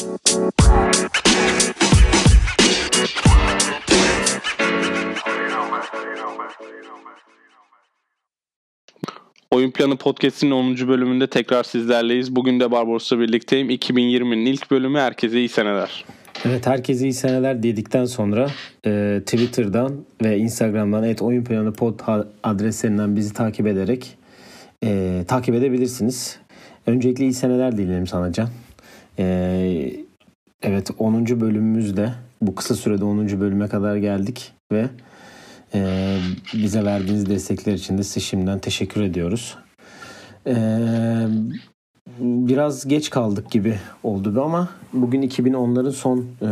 Oyun Planı Podcast'in 10. bölümünde tekrar sizlerleyiz. Bugün de Barbaros'la birlikteyim. 2020'nin ilk bölümü herkese iyi seneler. Evet herkese iyi seneler dedikten sonra e, Twitter'dan ve Instagram'dan et oyun planı pod adreslerinden bizi takip ederek e, takip edebilirsiniz. Öncelikle iyi seneler dilerim sana Can. E, evet 10. bölümümüzde bu kısa sürede 10. bölüme kadar geldik ve e, bize verdiğiniz destekler için de size şimdiden teşekkür ediyoruz. E, biraz geç kaldık gibi oldu ama bugün 2010'ların son e,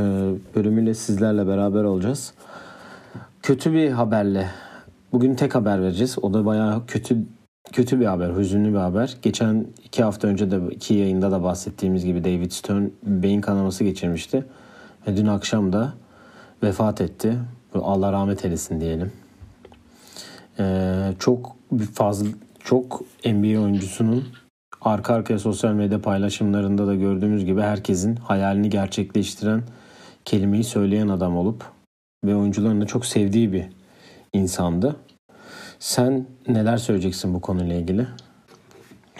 bölümüyle sizlerle beraber olacağız. Kötü bir haberle bugün tek haber vereceğiz. O da bayağı kötü kötü bir haber, hüzünlü bir haber. Geçen iki hafta önce de iki yayında da bahsettiğimiz gibi David Stern beyin kanaması geçirmişti. Ve dün akşam da vefat etti. Allah rahmet eylesin diyelim. Ee, çok fazla çok NBA oyuncusunun arka arkaya sosyal medya paylaşımlarında da gördüğümüz gibi herkesin hayalini gerçekleştiren kelimeyi söyleyen adam olup ve oyuncuların da çok sevdiği bir insandı. Sen neler söyleyeceksin bu konuyla ilgili?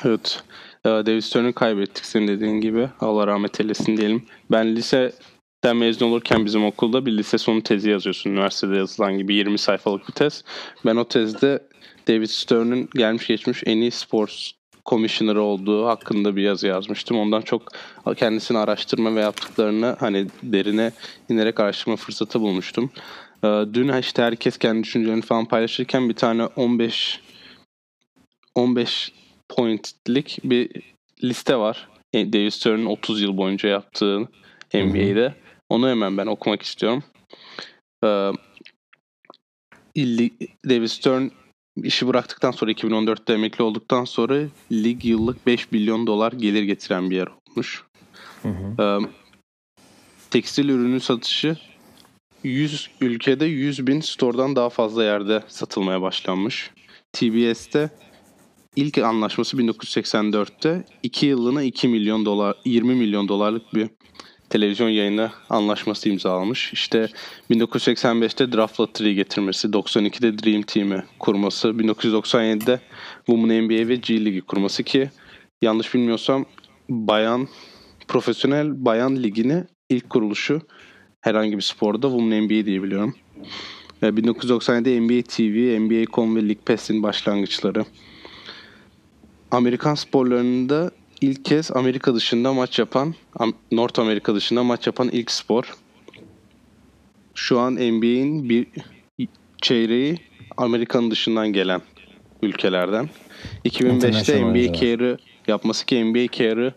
Evet. David Stern'ı kaybettik senin dediğin gibi. Allah rahmet eylesin diyelim. Ben liseden mezun olurken bizim okulda bir lise sonu tezi yazıyorsun. Üniversitede yazılan gibi 20 sayfalık bir tez. Ben o tezde David Stern'ın gelmiş geçmiş en iyi sports Commissioner olduğu hakkında bir yazı yazmıştım. Ondan çok kendisini araştırma ve yaptıklarını hani derine inerek araştırma fırsatı bulmuştum. Ee, dün işte herkes kendi düşüncelerini falan paylaşırken bir tane 15 15 pointlik bir liste var. David Stern'ın 30 yıl boyunca yaptığı NBA'de. Onu hemen ben okumak istiyorum. Ee, David Stern işi bıraktıktan sonra 2014'te emekli olduktan sonra lig yıllık 5 milyon dolar gelir getiren bir yer olmuş. Hı hı. Ee, tekstil ürünü satışı 100 ülkede 100 bin store'dan daha fazla yerde satılmaya başlanmış. TBS'te ilk anlaşması 1984'te 2 yıllığına 2 milyon dolar 20 milyon dolarlık bir televizyon yayını anlaşması imzalamış. İşte 1985'te Draft Lottery getirmesi, 92'de Dream Team'i kurması, 1997'de Women NBA ve G Ligi kurması ki yanlış bilmiyorsam bayan profesyonel bayan ligini ilk kuruluşu herhangi bir sporda Women NBA diye biliyorum. 1997'de NBA TV, NBA.com ve League Pass'in başlangıçları. Amerikan sporlarında ilk kez Amerika dışında maç yapan, North Amerika dışında maç yapan ilk spor. Şu an NBA'in bir çeyreği Amerika'nın dışından gelen ülkelerden. 2005'te NBA Care'ı yapması ki NBA Care'ı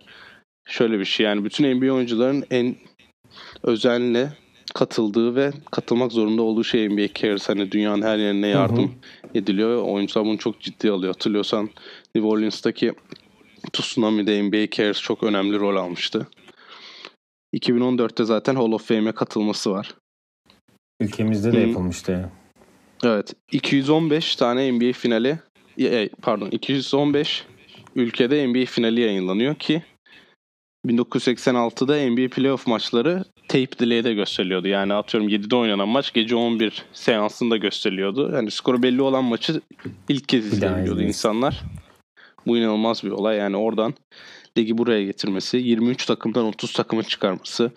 şöyle bir şey yani bütün NBA oyuncuların en özenle katıldığı ve katılmak zorunda olduğu şey NBA Cares. Hani dünyanın her yerine yardım hı hı. ediliyor. Oyuncular bunu çok ciddi alıyor. Hatırlıyorsan New Orleans'taki Tsunami'de NBA Cares çok önemli rol almıştı. 2014'te zaten Hall of Fame'e katılması var. Ülkemizde de hmm. yapılmıştı. Evet. 215 tane NBA finali pardon 215 ülkede NBA finali yayınlanıyor ki 1986'da NBA playoff maçları tape delay'de gösteriliyordu. Yani atıyorum 7'de oynanan maç gece 11 seansında gösteriliyordu. Yani skoru belli olan maçı ilk kez izleyebiliyordu insanlar. Bu inanılmaz bir olay. Yani oradan ligi buraya getirmesi, 23 takımdan 30 takımı çıkarması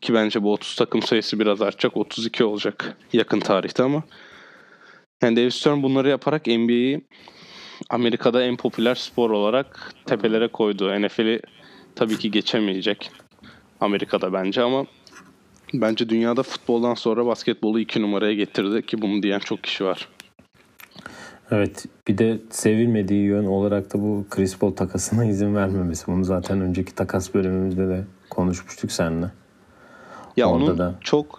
ki bence bu 30 takım sayısı biraz artacak. 32 olacak yakın tarihte ama yani David Stern bunları yaparak NBA'yi Amerika'da en popüler spor olarak tepelere koydu. NFL'i tabii ki geçemeyecek Amerika'da bence ama bence dünyada futboldan sonra basketbolu iki numaraya getirdi ki bunu diyen çok kişi var. Evet bir de sevilmediği yön olarak da bu Chris Paul takasına izin vermemesi. Bunu zaten önceki takas bölümümüzde de konuşmuştuk seninle. Ya Orada onun da... çok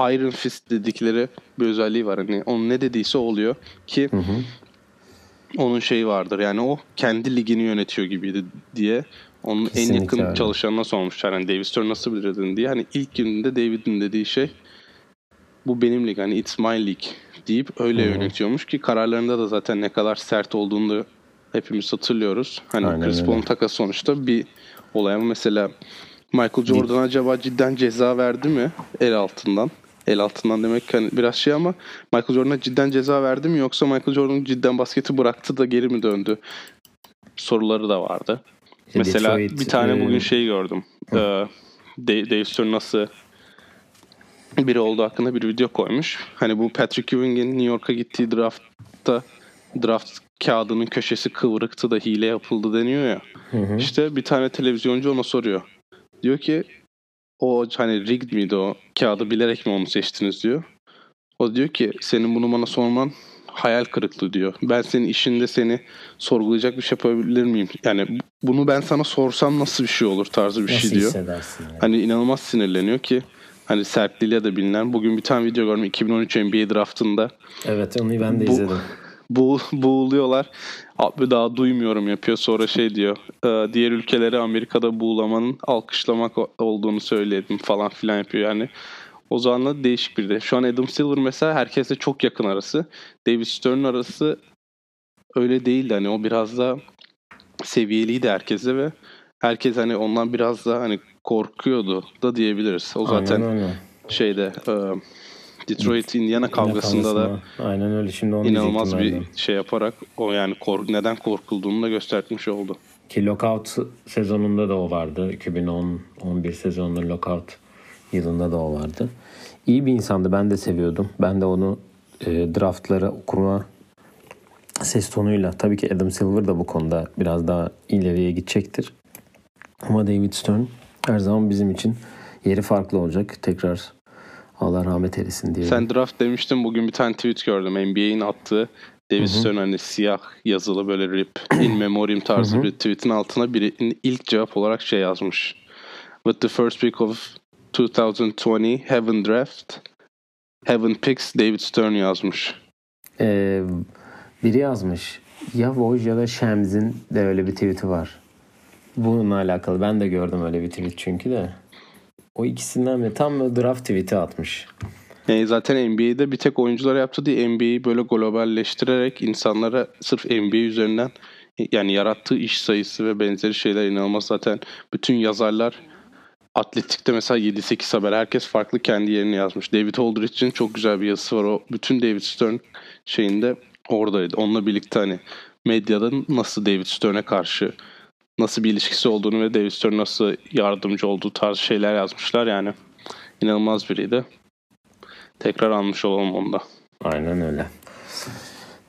Iron Fist dedikleri bir özelliği var. Hani onun ne dediyse oluyor ki hı hı. onun şeyi vardır. Yani o kendi ligini yönetiyor gibiydi diye. Onun Kesinlikle en yakın öyle. çalışanına sormuşlar. Hani David Stern nasıl bilirdin diye. Hani ilk gününde David'in dediği şey bu benim lig hani it's my league deyip öyle hmm. yönetiyormuş ki kararlarında da zaten ne kadar sert olduğunu hepimiz hatırlıyoruz. Hani Aynen Chris Paul'un takası sonuçta bir olay ama mesela Michael Jordan acaba cidden ceza verdi mi el altından? El altından demek hani biraz şey ama Michael Jordan'a cidden ceza verdi mi yoksa Michael Jordan cidden basketi bıraktı da geri mi döndü? Soruları da vardı. İşte Mesela Detroit, bir tane e, bugün şey gördüm. Ee, Dave Stern nasıl biri olduğu hakkında bir video koymuş. Hani bu Patrick Ewing'in New York'a gittiği draftta draft kağıdının köşesi kıvrıktı da hile yapıldı deniyor ya. İşte bir tane televizyoncu ona soruyor. Diyor ki o hani rigged miydi o kağıdı bilerek mi onu seçtiniz diyor. O diyor ki senin bunu bana sorman hayal kırıklığı diyor. Ben senin işinde seni sorgulayacak bir şey yapabilir miyim? Yani bunu ben sana sorsam nasıl bir şey olur tarzı bir Nasıl şey diyor. Yani? Hani inanılmaz sinirleniyor ki hani sertliğiyle de bilinen. Bugün bir tane video gördüm 2013 NBA draftında. Evet onu ben de Bu- izledim. Bu, boğuluyorlar. Abi daha duymuyorum yapıyor. Sonra şey diyor. "Ee, diğer ülkeleri Amerika'da buğulamanın alkışlamak olduğunu söyledim falan filan yapıyor yani. O zaman da değişik bir de. Şu an Adam Silver mesela herkesle çok yakın arası. David Stern arası öyle değildi. Hani o biraz da seviyeliydi herkese ve herkes hani ondan biraz da hani korkuyordu da diyebiliriz. O zaten Aynen şeyde e, Detroit Indiana kavgasında da. Aynen öyle. Şimdi onu inanılmaz bir de. şey yaparak o yani kork neden korkulduğunu da göstermiş oldu. Ki lockout sezonunda da o vardı. 2010-11 sezonunun lockout yılında da o vardı. İyi bir insandı. Ben de seviyordum. Ben de onu e, draftları okuma ses tonuyla. Tabii ki Adam Silver da bu konuda biraz daha ileriye gidecektir. Ama David Stern her zaman bizim için yeri farklı olacak. Tekrar Allah rahmet eylesin diye. Sen draft demiştin bugün bir tane tweet gördüm NBA'in attığı David Stern hani siyah yazılı böyle rip in memoriam tarzı bir tweetin altına birinin ilk cevap olarak şey yazmış. With the first pick of 2020 Heaven Draft Heaven Picks David Stern yazmış. Ee, biri yazmış. Ya Woj ya da Shems'in de öyle bir tweet'i var. Bununla alakalı. Ben de gördüm öyle bir tweet çünkü de. O ikisinden mi? Tam draft tweet'i atmış. Yani zaten NBA'de bir tek oyunculara yaptı diye NBA'yi böyle globalleştirerek insanlara sırf NBA üzerinden yani yarattığı iş sayısı ve benzeri şeyler inanılmaz zaten bütün yazarlar atletikte mesela 7-8 haber herkes farklı kendi yerini yazmış. David Aldridge'in çok güzel bir yazısı var. O bütün David Stern şeyinde oradaydı. Onunla birlikte hani medyada nasıl David Stern'e karşı nasıl bir ilişkisi olduğunu ve David Stern nasıl yardımcı olduğu tarz şeyler yazmışlar yani. inanılmaz biriydi. Tekrar almış olalım onu da. Aynen öyle.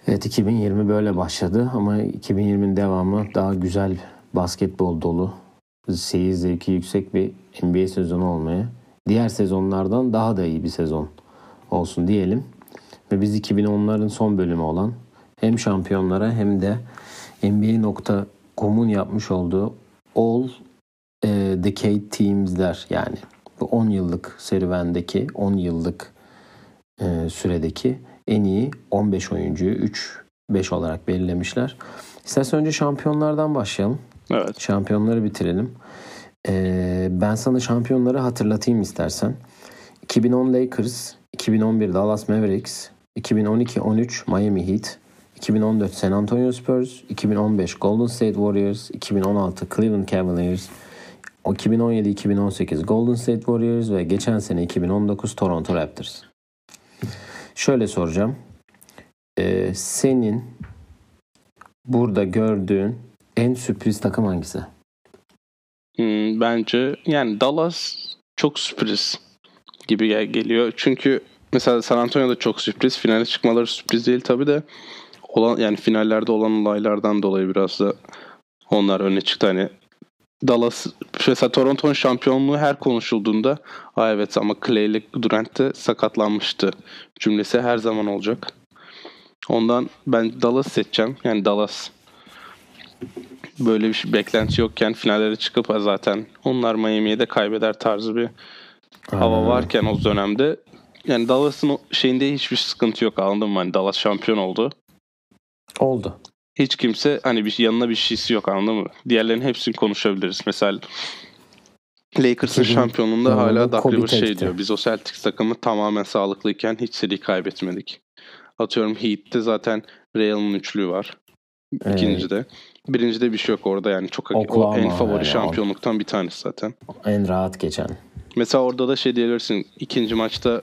Evet 2020 böyle başladı ama 2020'nin devamı daha güzel basketbol dolu, seyir zevki yüksek bir NBA sezonu olmaya, diğer sezonlardan daha da iyi bir sezon olsun diyelim. Ve biz 2010'ların son bölümü olan hem şampiyonlara hem de NBA.com'un yapmış olduğu All e, Decade Teams'ler yani bu 10 yıllık serüvendeki 10 yıllık e, süredeki en iyi 15 oyuncuyu 3-5 olarak belirlemişler. İstersen önce şampiyonlardan başlayalım. Evet. Şampiyonları bitirelim. E, ben sana şampiyonları hatırlatayım istersen. 2010 Lakers, 2011 Dallas Mavericks, 2012-13 Miami Heat, 2014 San Antonio Spurs, 2015 Golden State Warriors, 2016 Cleveland Cavaliers, 2017-2018 Golden State Warriors ve geçen sene 2019 Toronto Raptors. Şöyle soracağım. Ee, senin burada gördüğün en sürpriz takım hangisi? Hmm, bence yani Dallas çok sürpriz gibi gel- geliyor. Çünkü mesela San Antonio da çok sürpriz. Finale çıkmaları sürpriz değil tabii de olan yani finallerde olan olaylardan dolayı biraz da onlar öne çıktı. Hani Dallas mesela Toronto'nun şampiyonluğu her konuşulduğunda Aa evet ama Clay ile Durant de sakatlanmıştı cümlesi her zaman olacak. Ondan ben Dallas seçeceğim. Yani Dallas böyle bir şey, beklenti yokken finallere çıkıp zaten onlar Miami'ye de kaybeder tarzı bir hava Aynen. varken o dönemde yani Dallas'ın şeyinde hiçbir sıkıntı yok anladın mı? Hani Dallas şampiyon oldu. Oldu. Hiç kimse hani bir yanına bir şeysi yok anladın mı? Diğerlerinin hepsini konuşabiliriz. Mesela Lakers'ın 2000 şampiyonluğunda hala Doug Rivers şey diyor. Biz o Celtics takımı tamamen sağlıklıyken hiç seri kaybetmedik. Atıyorum Heat'te zaten Real'ın üçlüğü var. İkincide. Birincide bir şey yok orada yani çok o en favori yani. şampiyonluktan bir tanesi zaten. En rahat geçen. Mesela orada da şey diyebilirsin. ikinci maçta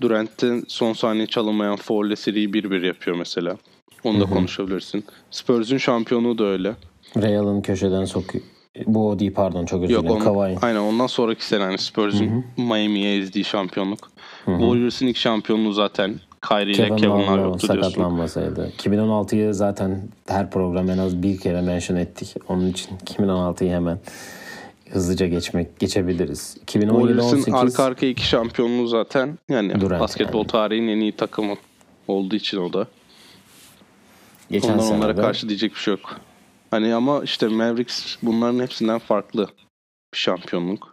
Durant'in son saniye çalınmayan foul seriyi 1-1 yapıyor mesela. Onu da Hı-hı. konuşabilirsin. Spurs'un şampiyonluğu da öyle. Real'ın köşeden sokuyor. Bu o değil pardon çok özür dilerim. Kawhi. Aynen ondan sonraki sene hani Spurs'un Miami'ye ezdiği şampiyonluk. Hı-hı. Warriors'ın ilk şampiyonluğu zaten Kyrie ile Kevin Love yoktu sakatlanmasaydı. 2016'yı zaten her program en az bir kere mention ettik. Onun için 2016'yı hemen hızlıca geçmek geçebiliriz. 2017-18 arka arka iki şampiyonluğu zaten yani Durant basketbol yani. tarihinin en iyi takımı olduğu için o da. Geçen Ondan onlara karşı diyecek bir şey yok. Hani ama işte Mavericks bunların hepsinden farklı bir şampiyonluk.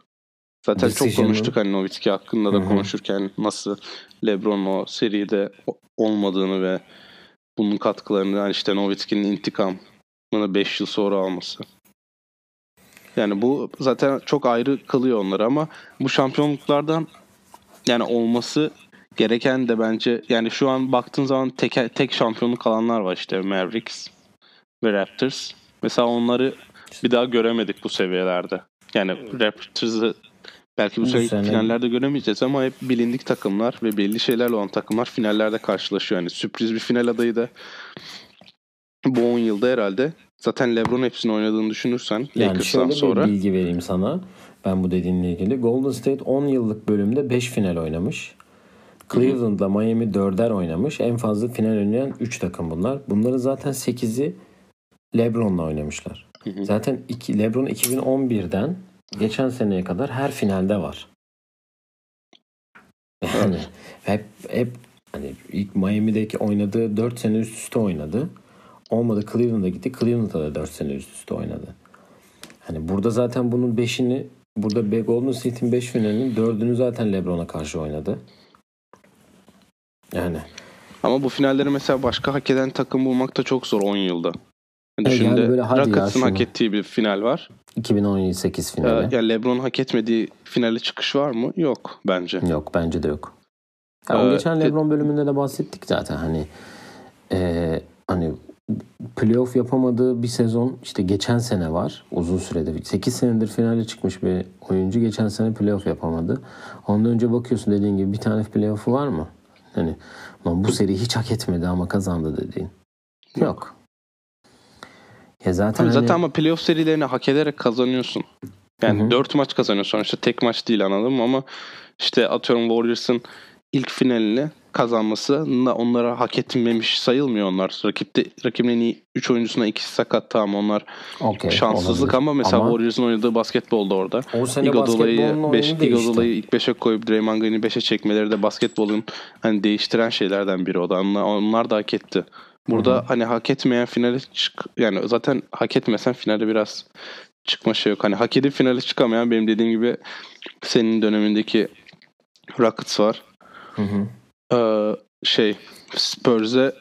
Zaten çok konuştuk hani Nowitzki hakkında da Hı-hı. konuşurken nasıl LeBron o seride olmadığını ve bunun katkılarını yani işte Nowitzki'nin intikamını 5 yıl sonra alması. Yani bu zaten çok ayrı kılıyor onları ama bu şampiyonluklardan yani olması gereken de bence yani şu an baktığın zaman tek, tek şampiyonluk alanlar var işte Mavericks ve Raptors. Mesela onları bir daha göremedik bu seviyelerde. Yani Raptors'ı belki bu, bu sene finallerde göremeyeceğiz ama hep bilindik takımlar ve belli şeylerle olan takımlar finallerde karşılaşıyor. Yani sürpriz bir final adayı da bu 10 yılda herhalde zaten LeBron hepsini oynadığını düşünürsen yani Lakers'tan sonra. bir bilgi vereyim sana. Ben bu dediğinle ilgili. Golden State 10 yıllık bölümde 5 final oynamış. Cleveland'la Miami 4'er oynamış. En fazla final oynayan 3 takım bunlar. Bunların zaten 8'i LeBron'la oynamışlar. Hı hı. Zaten iki, LeBron 2011'den geçen seneye kadar her finalde var. Yani hep hep hani ilk Miami'deki oynadığı 4 sene üst üste oynadı. Olmadı Cleveland'a gitti. Cleveland'da da 4 sene üst üste oynadı. Hani burada zaten bunun 5'ini burada Golden State'in 5 finalinin 4'ünü zaten LeBron'a karşı oynadı. Yani ama bu finalleri mesela başka hak eden takım bulmak da çok zor 10 yılda. Düşün yani böyle Rockets'ın hak ettiği bir final var. 2018 finali. Ee, yani LeBron hak etmediği finale çıkış var mı? Yok bence. Yok bence de yok. Ya ee, geçen LeBron bölümünde de bahsettik zaten hani e, hani playoff yapamadığı bir sezon işte geçen sene var. Uzun süredir. 8 senedir finale çıkmış bir oyuncu geçen sene playoff yapamadı. Ondan önce bakıyorsun dediğin gibi bir tane playoff'u var mı? Hani bu seri hiç hak etmedi ama kazandı dediğin. Yok. Ya zaten hani... zaten ama playoff serilerini hak ederek kazanıyorsun. Yani Hı-hı. 4 maç kazanıyorsun. İşte tek maç değil anladın mı? Ama işte atıyorum Warriors'ın ilk finalini kazanması onlara hak etmemiş sayılmıyor onlar. Rakipte rakibin en iyi 3 oyuncusuna ikisi sakat tamam onlar okay, şanssızlık olabilir. ama mesela ama... Warriors'ın oynadığı basketbolda orada. O sene Iguodala'yı 5 Iguodala'yı ilk 5'e koyup Draymond Green'i 5'e çekmeleri de basketbolun hani değiştiren şeylerden biri o da. Onlar, onlar da hak etti. Burada Hı-hı. hani hak etmeyen finale çık yani zaten hak etmesen finale biraz çıkma şey yok. Hani hak edip finale çıkamayan benim dediğim gibi senin dönemindeki Rockets var. Hı hı. Ee, şey Spurs'e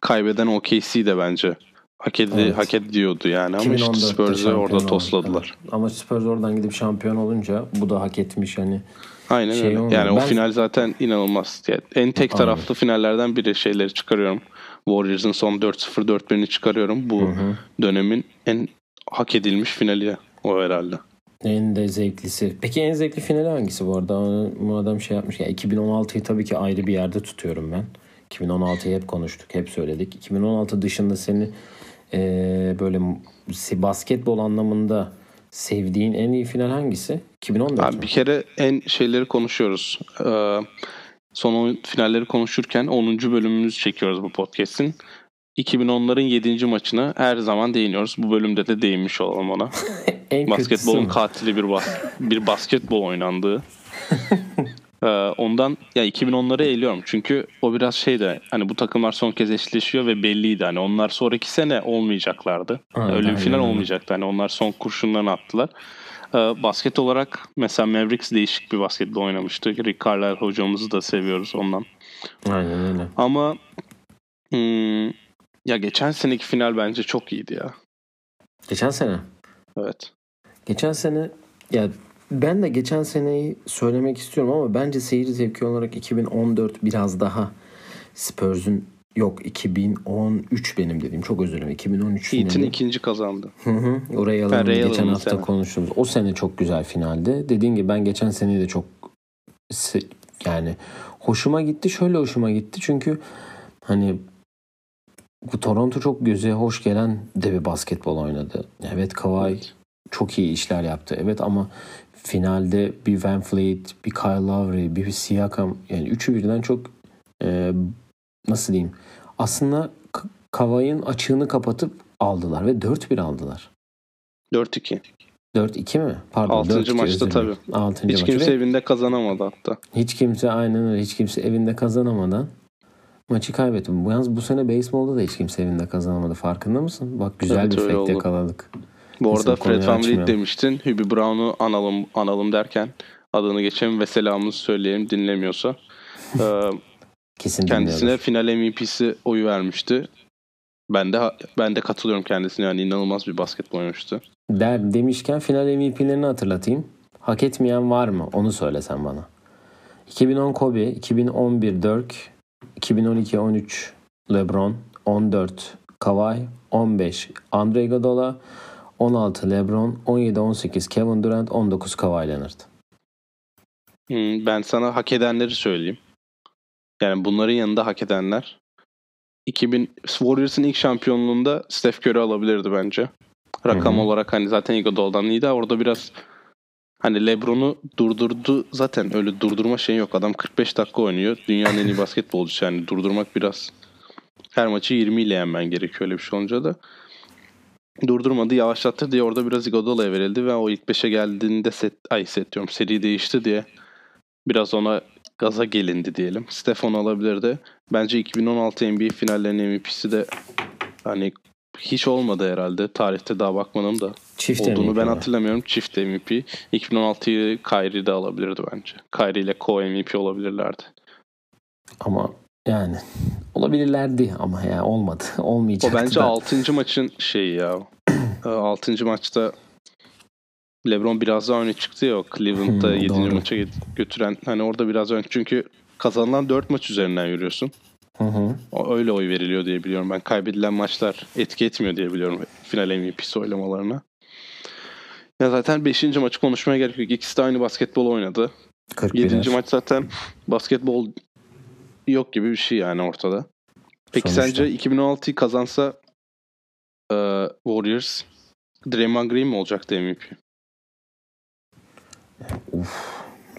kaybeden OKC de bence hak, edi, evet. hak ediyordu yani ama işte Spurs'e orada tosladılar. Evet. Ama Spurs oradan gidip şampiyon olunca bu da hak etmiş hani. Aynen şey öyle. Olmuyor. Yani ben... o final zaten inanılmaz. Yani en tek taraflı Aynen. finallerden biri şeyleri çıkarıyorum. Warriors'ın son 4-0 4-1'ini çıkarıyorum. Bu hı hı. dönemin en hak edilmiş finali o herhalde. En de zevklisi. Peki en zevkli finali hangisi bu arada? Bu adam şey yapmış. Ya 2016'yı tabii ki ayrı bir yerde tutuyorum ben. 2016'yı hep konuştuk, hep söyledik. 2016 dışında seni e, böyle basketbol anlamında sevdiğin en iyi final hangisi? 2014 Abi Bir kere en şeyleri konuşuyoruz. Ee, son finalleri konuşurken 10. bölümümüzü çekiyoruz bu podcast'in. 2010'ların 7. maçına her zaman değiniyoruz. Bu bölümde de değinmiş olalım ona. Basketbolun katili bir bas bir basketbol oynandığı. ee, ondan ya 2010'ları eğiliyorum. Çünkü o biraz şey de hani bu takımlar son kez eşleşiyor ve belliydi. Hani onlar sonraki sene olmayacaklardı. Ha, Öyle bir final olmayacaktı. Hani onlar son kurşunlarını attılar. Ee, basket olarak mesela Mavericks değişik bir basketbol oynamıştı. Rick Carlisle hocamızı da seviyoruz ondan. Aynen öyle. Ama hmm, ya geçen seneki final bence çok iyiydi ya. Geçen sene? Evet. Geçen sene ya ben de geçen seneyi söylemek istiyorum ama bence seyir zevki olarak 2014 biraz daha Spurs'un Yok 2013 benim dediğim. Çok özür dilerim. 2013 Heat'in ikinci kazandı. Hı hı. Oraya alalım. Geçen Allen'ın hafta sene. konuştuğumuz. O sene çok güzel finalde. Dediğim gibi ben geçen seneyi de çok yani hoşuma gitti. Şöyle hoşuma gitti. Çünkü hani bu Toronto çok göze hoş gelen de bir basketbol oynadı. Evet Kawhi çok iyi işler yaptı. Evet ama finalde bir Van Fleet, bir Kyle Lowry, bir Siakam yani üçü birden çok e, nasıl diyeyim aslında K- Kawhi'nin açığını kapatıp aldılar ve 4-1 aldılar. 4-2. 4-2 mi? Pardon. Altıncı 4-2, maçta dilerim. Altıncı Hiç maçı kimse ve evinde kazanamadı hatta. hiç kimse aynen öyle hiç kimse evinde kazanamadan maçı kaybetti. Bu yalnız bu sene baseball'da da hiç kimse evinde kazanamadı. Farkında mısın? Bak güzel Evet, bir oldu. yakaladık. Bu Neyse, arada Fred VanVleet açmayalım. demiştin. Hubie Brown'u analım analım derken adını geçelim ve selamımızı söyleyelim dinlemiyorsa. Ee, Kesin kendisine final MVP'si oyu vermişti. Ben de ben de katılıyorum kendisine yani inanılmaz bir basketbol oynamıştı. Der, demişken final MVP'lerini hatırlatayım. Hak etmeyen var mı? Onu söylesen bana. 2010 Kobe, 2011 Dirk, 2012-13 LeBron, 14 Kawhi, 15 Andre Iguodala, 16 LeBron, 17-18 Kevin Durant, 19 Kawhi Leonard. Hmm, Ben sana hak edenleri söyleyeyim. Yani bunların yanında hak edenler. 2000 Warriors'ın ilk şampiyonluğunda Steph Curry alabilirdi bence. Rakam Hı hı. olarak hani zaten Iguodala'dan iyiydi. Orada biraz hani LeBron'u durdurdu. Zaten öyle durdurma şeyi yok. Adam 45 dakika oynuyor. Dünyanın en iyi basketbolcusu yani durdurmak biraz her maçı 20 ile yenmen gerekiyor öyle bir şey olunca da. Durdurmadı, yavaşlattı diye orada biraz Iguodala'ya verildi ve o ilk 5'e geldiğinde set, ay set diyorum seri değişti diye biraz ona gaza gelindi diyelim. Stefan alabilirdi. Bence 2016 NBA finallerinin MVP'si de hani hiç olmadı herhalde. Tarihte daha bakmadım da. Çift Olduğunu MVP ben hatırlamıyorum. Çift MVP. 2016'yı Kyrie de alabilirdi bence. Kyrie ile co-MVP olabilirlerdi. Ama yani olabilirlerdi ama ya olmadı. O Olmayacaktı bence da. 6. maçın şeyi ya. 6. maçta LeBron biraz daha öne çıktı ya Cleveland'da Hmm, 7. doğru. maça götüren hani orada biraz ön çünkü kazanılan 4 maç üzerinden yürüyorsun. Hı hı. Öyle oy veriliyor diye biliyorum ben. Kaybedilen maçlar etki etmiyor diye biliyorum final MVP'si oylamalarına. Ya zaten 5. maçı konuşmaya gerek yok. İkisi de aynı basketbol oynadı. 41'er. 7. maç zaten basketbol yok gibi bir şey yani ortada. Peki Sonuçta. sence 2016'yı kazansa e, Warriors Draymond Green mi olacaktı MVP?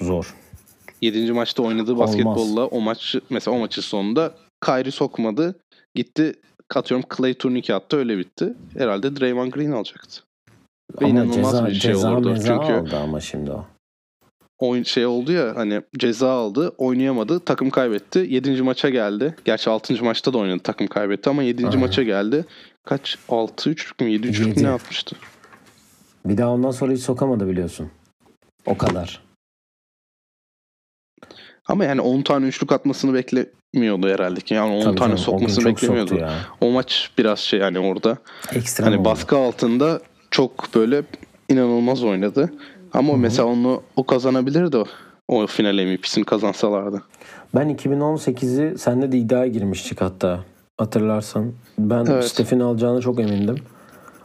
Zor. 7. maçta oynadığı Olmaz. basketbolla o maç mesela o maçın sonunda Kyrie sokmadı. Gitti katıyorum Clay turnike attı öyle bitti. Herhalde Draymond Green alacaktı. Ve Ama inanılmaz ceza, bir şey ceza olurdu. Çünkü aldı ama şimdi o. oyun şey oldu ya hani ceza aldı, oynayamadı, takım kaybetti. 7. maça geldi. Gerçi 6. maçta da oynadı, takım kaybetti ama 7. Aynen. maça geldi. Kaç? 6-3 mü 7-3 mü Yedi. ne yapmıştı? Bir daha ondan sonra hiç sokamadı biliyorsun. O kadar. Ama yani 10 tane üçlük atmasını beklemiyordu herhalde ki. Yani 10 Tabii tane canım, sokmasını beklemiyordu. ya. O maç biraz şey yani orada Ekstrem hani oldu. baskı altında çok böyle inanılmaz oynadı. Ama mesela onu o kazanabilirdi o, o final MVP'sini kazansalardı. Ben 2018'i sende de iddiaya girmiştik hatta. Hatırlarsan. Ben Evet. Steph'in alacağını çok emindim.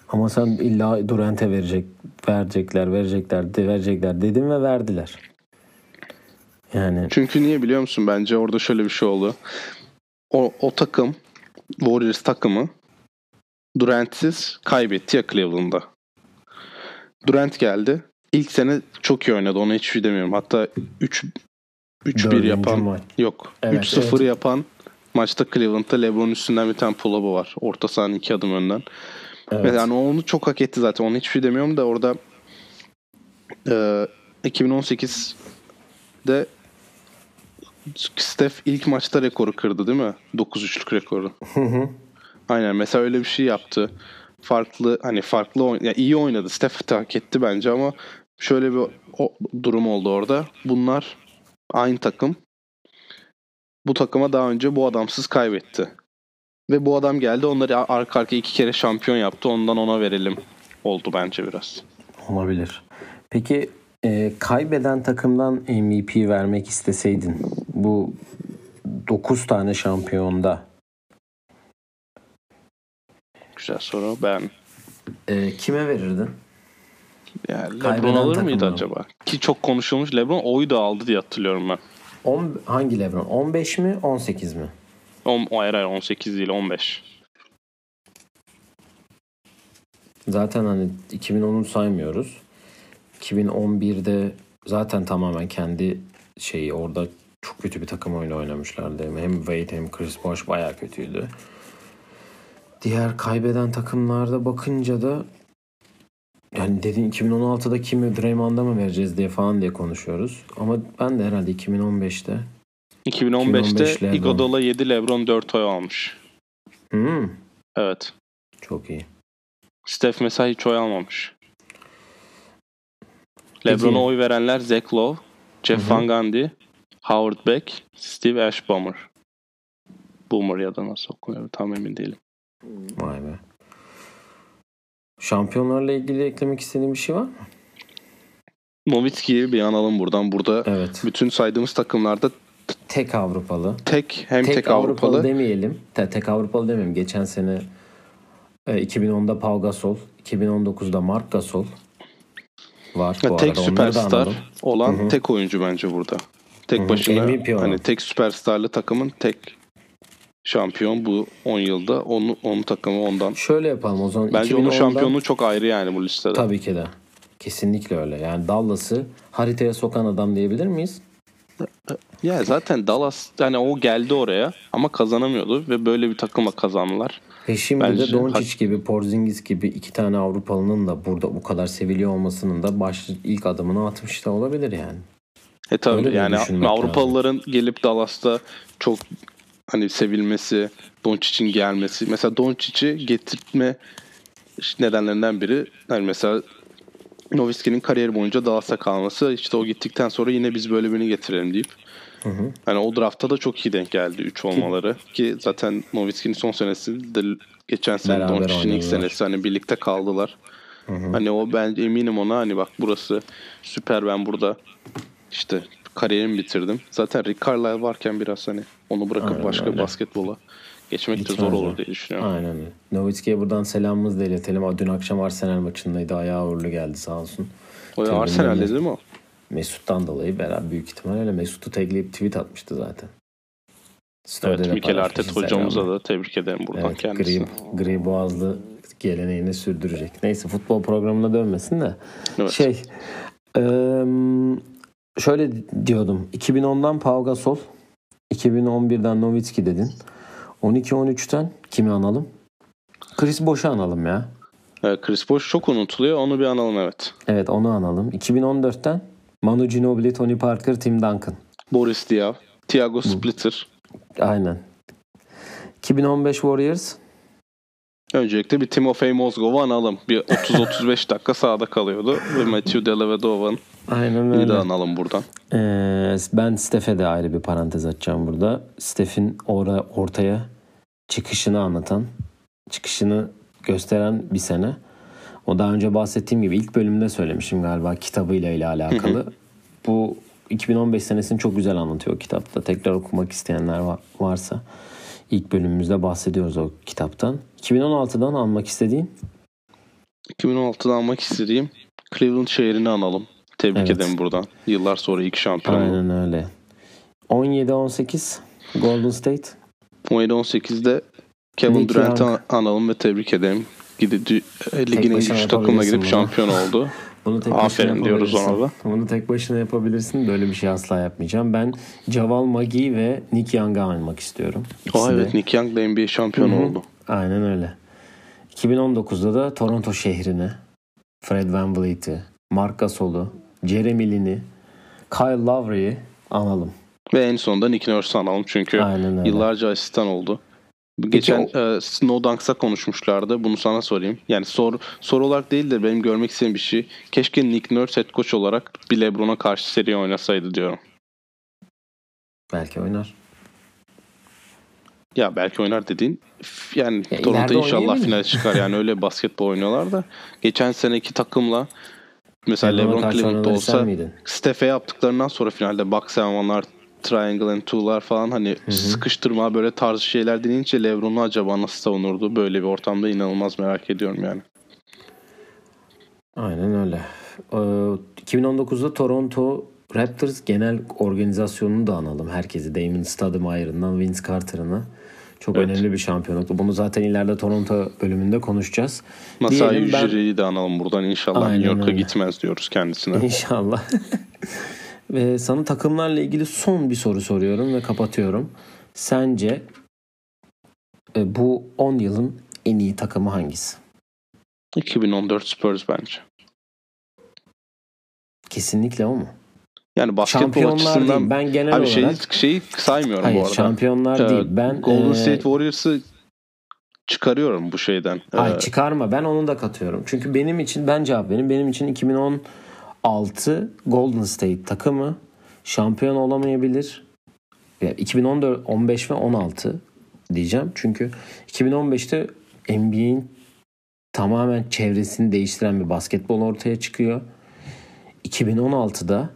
Ama sen illa Durant'e verecek, verecekler, verecekler, de verecekler dedim ve verdiler. Yani Çünkü niye biliyor musun? Bence orada şöyle bir şey oldu. O, o takım Warriors takımı Durant'siz kaybetti ya Cleveland'da. Durant geldi. İlk sene çok iyi oynadı. Ona hiçbir şey demiyorum. Hatta 3 3-1 dördüncü yapan maç. yok. Evet, 3-0 evet. yapan maçta Cleveland'da LeBron'un üstünden bir tane pull-up'ı var. Orta sahanın iki adım önden. Evet. Ve yani onu çok hak etti zaten. Onu hiçbir şey demiyorum da orada e, 2018'de Steph ilk maçta rekoru kırdı değil mi? 9-3'lük rekoru. Hı hı. Aynen mesela öyle bir şey yaptı. Farklı hani farklı oyn ya iyi oynadı. Steph hak etti bence ama şöyle bir o, durum oldu orada. Bunlar aynı takım. Bu takıma daha önce bu adamsız kaybetti. Ve bu adam geldi onları arka arka iki kere şampiyon yaptı. Ondan ona verelim oldu bence biraz. Olabilir. Peki e, kaybeden takımdan MVP vermek isteseydin bu 9 tane şampiyonda güzel soru. Ben Ee, kime verirdin? yani LeBron alır mıydı acaba? Ki çok konuşulmuş. LeBron oyu da aldı diye hatırlıyorum ben. 10, hangi Lebron? 15 mi 18 mi? On, o hayır hayır 18 değil 15. Zaten hani 2010'u saymıyoruz. 2011'de zaten tamamen kendi şeyi orada çok kötü bir takım oyunu oynamışlardı. Hem Wade hem Chris Bosh bayağı kötüydü. Diğer kaybeden takımlarda bakınca da yani dediğin 2016'da kimi Draymond'a mı vereceğiz diye falan diye konuşuyoruz. Ama ben de herhalde 2015'te 2015'te 2015 LeBron. Iguodala 7 LeBron 4 oy almış. hmm, Evet. çok iyi. Steph mesela hiç oy almamış. LeBron'a oy verenler Zach Lowe, Jeff Hı hı. Van Gundy, Howard Beck, Steve Ashboomer. Boomer ya da nasıl okunuyor tam emin değilim. Vay be. Şampiyonlarla ilgili eklemek istediğin bir şey var mı? Nowitzki'yi bir analım buradan. Burada Evet. bütün saydığımız takımlarda Tek Avrupalı. tek hem tek, tek, Avrupalı, Avrupalı, demeyelim. Te- tek Avrupalı demeyelim. Geçen sene e, 2010'da Pau Gasol, 2019'da Mark Gasol var bu Ya tek arada. Süperstar olan Hı hı. tek oyuncu bence burada. Tek Hı hı. başına MVP olan. hani tek süperstarlı takımın tek şampiyon bu 10 yılda. Onu onun takımı ondan. Şöyle yapalım o zaman. Bence onun 2010'dan şampiyonluğu çok ayrı yani bu listede. Tabii ki de. Kesinlikle öyle. Yani Dallas'ı haritaya sokan adam diyebilir miyiz? Ya zaten Dallas yani o geldi oraya ama kazanamıyordu ve böyle bir takıma kazandılar. Ve şimdi Bence de Doncic gibi, Porzingis gibi iki tane Avrupalının da burada bu kadar seviliyor olmasının da baş ilk adımını atmış da olabilir yani. E tabii Öyle yani Avrupalıların gelip Dallas'ta çok hani sevilmesi, Doncic'in gelmesi. Mesela Doncic'i getirtme nedenlerinden biri hani mesela Nowitzki'nin kariyeri boyunca Dallas'ta kalması. işte o gittikten sonra yine biz böyle birini getirelim deyip Hı hı. Hani o draftta da çok iyi denk geldi 3 olmaları. Ki zaten Nowitzki'nin son senesi de geçen sene Doncic'in ilk senesi hani birlikte kaldılar. Hani o ben eminim ona hani bak burası süper ben burada işte kariyerimi bitirdim. Zaten Rick Carlisle varken biraz hani onu bırakıp Aynen başka öyle. basketbola geçmek de Gitmez zor o. olur diye düşünüyorum. Aynen öyle. Nowitzki'ye buradan selamımızı da iletelim. Dün akşam Arsenal maçındaydı. Ayağı uğurlu geldi sağ olsun. O Tribünlerine- Arsenal'de değil mi o? Mesut'tan dolayı beraber büyük ihtimal öyle. Mesut'u tagleyip tweet atmıştı zaten. Story'de Evet de Mikel Arteta hocamıza da tebrik ederim buradan Evet, kendisine. gri, gri boğazlı geleneğini sürdürecek. Neyse futbol programına dönmesin de. Evet. Şey, eee, şöyle diyordum. 2010'dan Pau Gasol, 2011'den Nowitzki dedin. 12-13'ten kimi analım? Chris Bosh'u analım ya. Evet, Chris Bosh çok unutuluyor onu bir analım evet. Evet onu analım. 2014'ten Manu Ginobili, Tony Parker, Tim Duncan. Boris Diaw, Thiago Splitter. Aynen. 2015 Warriors. Öncelikle bir Timofey Mozgov'u analım. Bir 30-35 dakika sahada kalıyordu. Ve Matthew Dellavedouva'nın Aynen bir öyle. de analım buradan. Ee, ben Steph'e de ayrı bir parantez açacağım burada. Steph'in ora, ortaya çıkışını anlatan, çıkışını gösteren bir sene. O daha önce bahsettiğim gibi ilk bölümde söylemişim galiba kitabıyla ile alakalı. Bu 2015 senesini çok güzel anlatıyor kitapta. Tekrar okumak isteyenler var- varsa ilk bölümümüzde bahsediyoruz o kitaptan. 2016'dan almak istediğin 2016'da almak istediğim Cleveland şehrini analım. Tebrik Evet. ederim buradan. Yıllar sonra ilk şampiyon. aynen öyle. 17-18 Golden State 17-18'de Kevin Durant'ı Young. analım ve tebrik ederim. Gidip, ligin en güçlü takımına gidip bunu. şampiyon oldu. Bunu tek Aferin diyoruz ona da. Bunu tek başına yapabilirsin. Böyle bir şey asla yapmayacağım. Ben Javal Magi ve Nick Young'ı almak istiyorum. Aa İkisi de- evet Nick Young da NBA şampiyonu oldu. Aynen öyle. 2019'da da Toronto şehrini, Fred VanVleet'i, Marc Gasol'u, Jeremy Lin'i, Kyle Lowry'i analım. Ve en sonunda Nick Nurse'u analım çünkü yıllarca asistan oldu. Geçen o- e, Snow Dunks'a konuşmuşlardı. Bunu sana sorayım. Yani soru, soru olarak değil de benim görmek istediğim bir şey. Keşke Nick Nurse head coach olarak bir LeBron'a karşı seri oynasaydı diyorum. Belki oynar. Ya belki oynar dediğin yani Ya Toronto inşallah finale çıkar yani öyle basketbol oynuyorlar da geçen seneki takımla mesela LeBron karşı Cleveland'da olsa? Steph'e yaptıklarından sonra finalde Bucks and triangle and two'lar falan hani sıkıştırma böyle tarz şeyler deneyince LeBron'u acaba nasıl savunurdu? Böyle bir ortamda inanılmaz merak ediyorum yani. Aynen öyle. Ee, 2019'da Toronto Raptors genel organizasyonunu da analım. Herkesi Damon Stoudemire'ından Vince Carter'ına. Çok Evet. önemli bir şampiyonluktu. Bunu zaten ileride Toronto bölümünde konuşacağız. Masai Diyelim ben- Ujiri'yi de analım buradan inşallah Aynen New York'a öyle. gitmez diyoruz kendisine. İnşallah. ve sana takımlarla ilgili son bir soru soruyorum ve kapatıyorum. Sence e, bu 10 yılın en iyi takımı hangisi? 2014 Spurs bence. Kesinlikle o mu? Yani basketbol açısından değil. Ben genel Abi olarak şeyi, şeyi saymıyorum hayır bu arada. şampiyonlar Ee, değil. Ben Golden e, State Warriors'ı çıkarıyorum bu şeyden. Ay Ee, çıkarma ben onu da katıyorum. Çünkü benim için ben cevap vereyim. Benim için 2016 Golden State takımı şampiyon olamayabilir. Ya 2014, 15 ve 16 diyeceğim. Çünkü 2015'te NBA'in tamamen çevresini değiştiren bir basketbol ortaya çıkıyor. 2016'da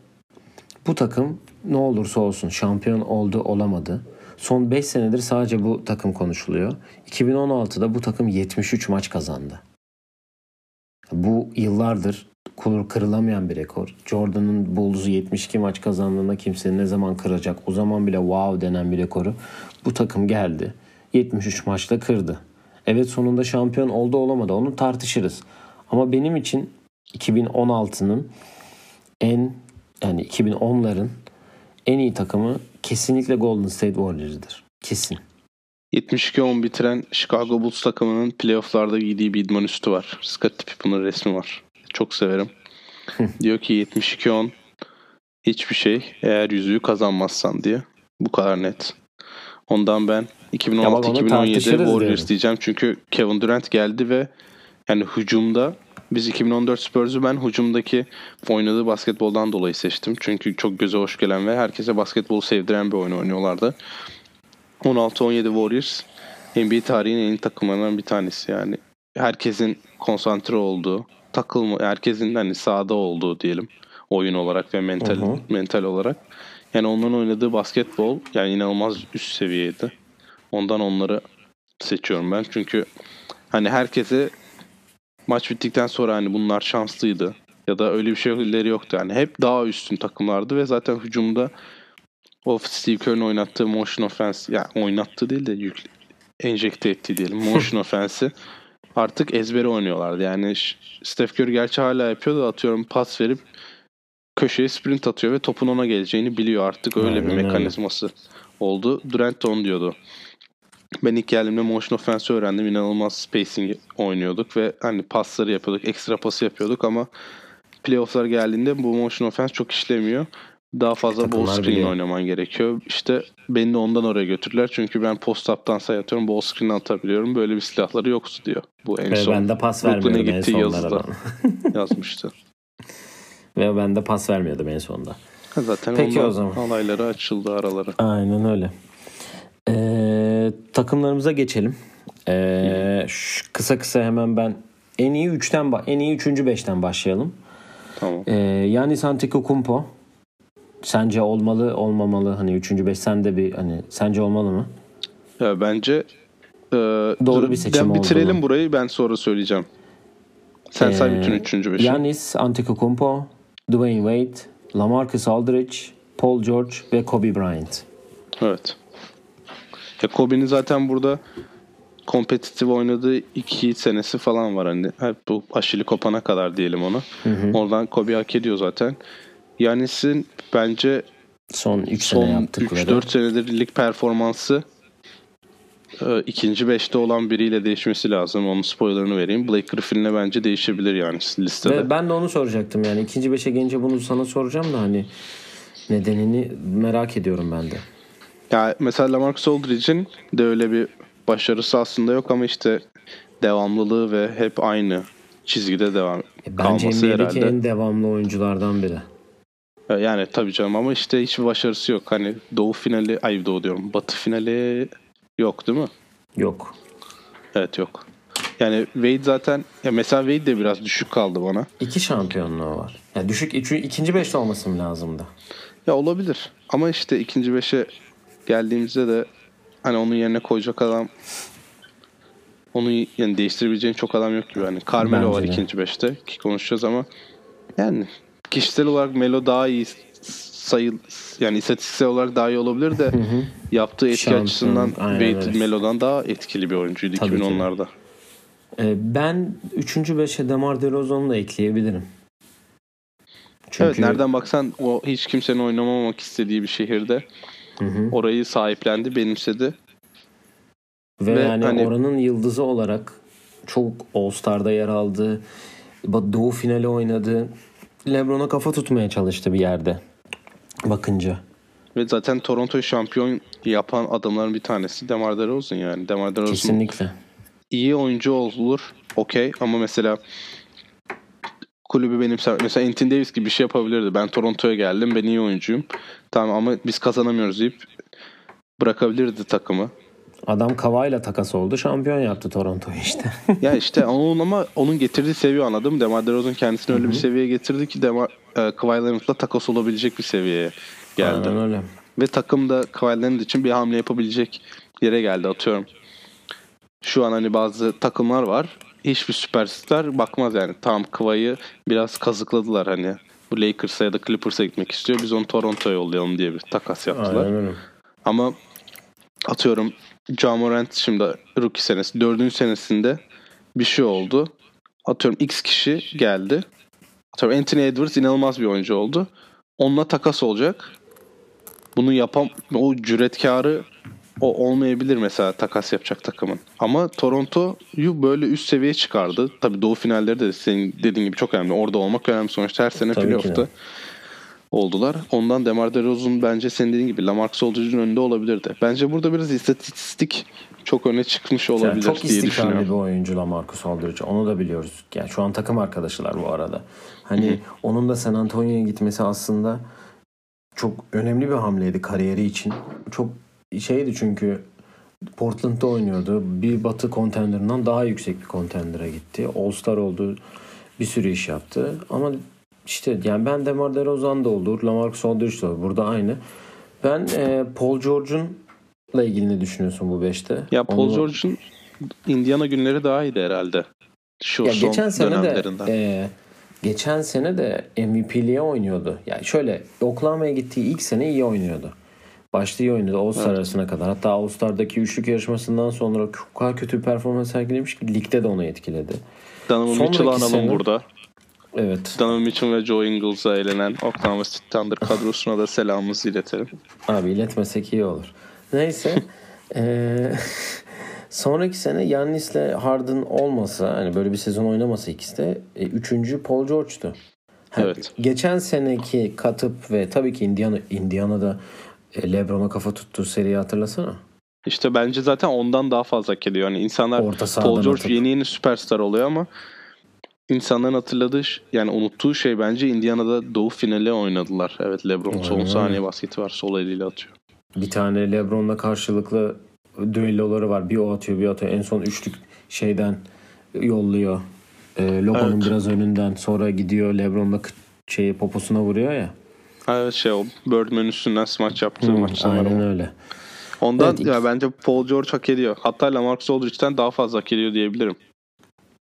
bu takım ne olursa olsun şampiyon oldu olamadı. Son 5 senedir sadece bu takım konuşuluyor. 2016'da bu takım 73 maç kazandı. Bu yıllardır kur- kırılamayan bir rekor. Jordan'ın Bulls'u 72 maç kazandığında kimse ne zaman kıracak? O zaman bile wow denen bir rekoru bu takım geldi. 73 maçta kırdı. Evet sonunda şampiyon oldu olamadı onu tartışırız. Ama benim için 2016'nın en yani 2010'ların en iyi takımı kesinlikle Golden State Warriors'dır. Kesin. 72-10 bitiren Chicago Bulls takımının playofflarda giydiği bir idman üstü var. Scottie Pippen'ın resmi var. Çok severim. Diyor ki 72-10 hiçbir şey eğer yüzüğü kazanmazsan diye. Bu kadar net. Ondan ben Ya bak onu 2016-2017 tartışırız Warriors diyorum. diyeceğim. Çünkü Kevin Durant geldi ve yani hücumda biz 2014 Spurs'u ben hücumdaki oynadığı basketboldan dolayı seçtim. Çünkü çok göze hoş gelen ve herkese basketbolu sevdiren bir oyun oynuyorlardı. 16-17 Warriors NBA tarihinin en iyi takımlarından bir tanesi yani. Herkesin konsantre olduğu, takılma, herkesin hani sahada olduğu diyelim oyun olarak ve mental hı. mental olarak. Yani onların oynadığı basketbol yani inanılmaz üst seviyeydi. Ondan onları seçiyorum ben. Çünkü hani herkese maç bittikten sonra hani bunlar şanslıydı ya da öyle bir şeyleri yoktu. Yani hep daha üstün takımlardı ve zaten hücumda o Steve Kerr'ın oynattığı motion offense yani oynattığı değil de yük, enjekte ettiği diyelim motion offense'i artık ezbere oynuyorlardı. Yani Steph Curry gerçi hala yapıyor da atıyorum pas verip köşeye sprint atıyor ve topun ona geleceğini biliyor artık öyle Aynen bir öyle. mekanizması oldu. Durant onu diyordu. Ben ilk geldiğimde motion offense öğrendim. İnanılmaz spacing oynuyorduk ve hani pasları yapıyorduk. Ekstra pası yapıyorduk ama playoff'lar geldiğinde bu motion offense çok işlemiyor. Daha fazla ball Takımlar screen biliyor. oynaman gerekiyor. İşte beni de ondan oraya götürdüler. Çünkü ben post up'tan sayı atıyorum. Ball screen atabiliyorum. Böyle bir silahları yoktu diyor. Bu en Ve son ben de pas vermiyordum en gittiği sonlara. yazmıştı. Ve ben de pas vermiyordum en sonunda. Zaten Peki o zaman. alayları açıldı araları. Aynen öyle. Takımlarımıza geçelim. Ee, şu- kısa kısa hemen ben en iyi 3'ten ba- en iyi 3. 5'ten başlayalım. Tamam. Ee, Yanis Antetokounmpo sence olmalı olmamalı hani 3. 5 sende bir hani sence olmalı mı? Ya bence e, Doğru bir seçim ben bitirelim olduğunu. burayı ben sonra söyleyeceğim. Sen say Ee, bütün üçüncü beşi. Yanis Antetokounmpo, Dwayne Wade, LaMarcus Aldridge, Paul George ve Kobe Bryant. Evet. Ya Kobe'nin zaten burada kompetitif oynadığı iki senesi falan var hani. Hep bu aşili kopana kadar diyelim ona. Oradan Kobe hak ediyor zaten. Yanis'in bence Son 3 sene son yaptıkları. 3-4 senedir lig performansı e, ikinci beşte olan biriyle değişmesi lazım. Onun spoilerını vereyim. Blake Griffin'le bence değişebilir yani listede. Ve ben de onu soracaktım yani ikinci beşe gelince bunu sana soracağım da hani nedenini merak ediyorum ben de. Ya mesela Lamarcus Aldridge'in de öyle bir başarısı aslında yok ama işte devamlılığı ve hep aynı çizgide devam E, Bence kalması NBA'deki herhalde. en devamlı oyunculardan biri. E, Yani tabii canım ama işte hiçbir başarısı yok. Hani Doğu finali, ay Doğu diyorum. Batı finali yok değil mi? Yok. Evet yok. Yani Wade zaten ya mesela Wade de biraz düşük kaldı bana. İki şampiyonluğu var. Ya düşük çünkü ikinci beşte olması mı lazımdı? Ya olabilir. Ama işte ikinci beşe geldiğimizde de hani onun yerine koyacak adam onu yani değiştirebileceğin çok adam yok gibi. Hani Carmelo Bence var de. ikinci beşte ki konuşacağız ama yani kişisel olarak Melo daha iyi sayıl yani istatistiksel olarak daha iyi olabilir de yaptığı etki Şampiyon, açısından Wade. Melo'dan daha etkili bir oyuncuydu Tabii ki de. 2010'larda. Ee, ben üçüncü beşe Demar DeRozan'ı da ekleyebilirim. Çünkü Evet nereden baksan o hiç kimsenin oynamamak istediği bir şehirde Hı hı. orayı sahiplendi, benimsedi. Ve, Ve yani hani- oranın yıldızı olarak çok All-Star'da yer aldı. Doğu finali oynadı. LeBron'a kafa tutmaya çalıştı bir yerde. Bakınca. Ve zaten Toronto'yu şampiyon yapan adamların bir tanesi Demar DeRozan yani. Demar DeRozan Kesinlikle. iyi oyuncu olur. Okey ama mesela kulübü benim mesela Anthony Davis gibi bir şey yapabilirdi. Ben Toronto'ya geldim. Ben iyi oyuncuyum. Tamam ama biz kazanamıyoruz deyip bırakabilirdi takımı. Adam Kavay'la takas oldu. Şampiyon yaptı Toronto'yu işte. ya işte onun ama onun getirdiği seviye anladım. Demar DeRozan kendisini öyle bir seviyeye getirdi ki Demar e, Kawhi Leonard'la takas olabilecek bir seviyeye geldi. Aynen öyle. Ve takım da Kawhi Leonard için bir hamle yapabilecek yere geldi atıyorum. Şu an hani bazı takımlar var. Hiçbir süperstar bakmaz yani. Tamam Kawhi'yi biraz kazıkladılar hani. Bu Lakers'a ya da Clippers'a gitmek istiyor. Biz onu Toronto'ya yollayalım diye bir takas yaptılar. Aynen. Ama atıyorum Ja Morant şimdi rookie senesi, dördüncü senesinde bir şey oldu. Atıyorum X kişi geldi. Atıyorum Anthony Edwards inanılmaz bir oyuncu oldu. Onunla takas olacak. Bunu yapam o cüretkarı o olmayabilir mesela takas yapacak takımın. Ama Toronto'yu böyle üst seviyeye çıkardı. Tabii Doğu finalleri de senin dediğin gibi çok önemli. Orada olmak önemli sonuçta her sene Tabii playoff'ta oldular. Ondan Demar DeRozan bence senin dediğin gibi Lamarcus Aldridge'in önünde olabilirdi. Bence burada biraz istatistik çok öne çıkmış Yani olabilir çok diye istikrarlı düşünüyorum. bir oyuncu Lamarcus Aldridge. Onu da biliyoruz. Yani şu an takım arkadaşılar bu arada. Hani onun da San Antonio'ya gitmesi aslında çok önemli bir hamleydi kariyeri için. Çok şeydi çünkü Portland'da oynuyordu. Bir batı kontenderından daha yüksek bir kontendere gitti. All-Star oldu. Bir sürü iş yaptı. Ama işte yani ben Demar DeRozan da olur. Lamarcus Aldridge de olur. Burada aynı. Ben e, Paul George'un ile ilgili ne düşünüyorsun bu beşte? Ya Paul Onu- George'un Indiana günleri daha iyiydi herhalde. Şu Ya son geçen sene de e, geçen sene de MVP'liğe oynuyordu. Yani şöyle Oklahoma'ya gittiği ilk sene iyi oynuyordu. Başta iyi oynadı All-Star Evet. arasına kadar. Hatta All-Star'daki üçlük yarışmasından sonra çok kadar kötü bir performans sergilemiş ki ligde de onu etkiledi. Donovan sonraki Mitchell analım sene- burada. Evet. Donovan Mitchell ve Joe Ingles'a elenen Oklahoma City Thunder kadrosuna da selamımızı iletelim. Abi iletmesek iyi olur. Neyse. eee, sonraki sene Yannis'le Harden olmasa hani böyle bir sezon oynamasa ikisi de e, üçüncü Paul George'tu. Ha, Evet. Geçen seneki katıp ve tabii ki Indiana Indiana'da e, LeBron'a kafa tuttuğu seriyi hatırlasana. İşte bence zaten ondan daha fazla hak ediyor. Yani insanlar Orta Paul George atıp. yeni yeni süperstar oluyor ama insanların hatırladığı yani unuttuğu şey bence Indiana'da doğu finali oynadılar. Evet LeBron son Aynen saniye basketi var. Sol eliyle atıyor. Bir tane LeBron'la karşılıklı düelloları var. Bir o atıyor bir atıyor. En son üçlük şeyden yolluyor. E, logonun Evet. biraz önünden sonra gidiyor LeBron'la şeyi poposuna vuruyor ya. Evet şey o Birdman üstünden smaç yaptığı Hı, maç sanırım. aynen öyle. Ondan Evet, ya bence Paul George hak ediyor. Hatta Lamarcus Aldridge'den daha fazla hak ediyor diyebilirim.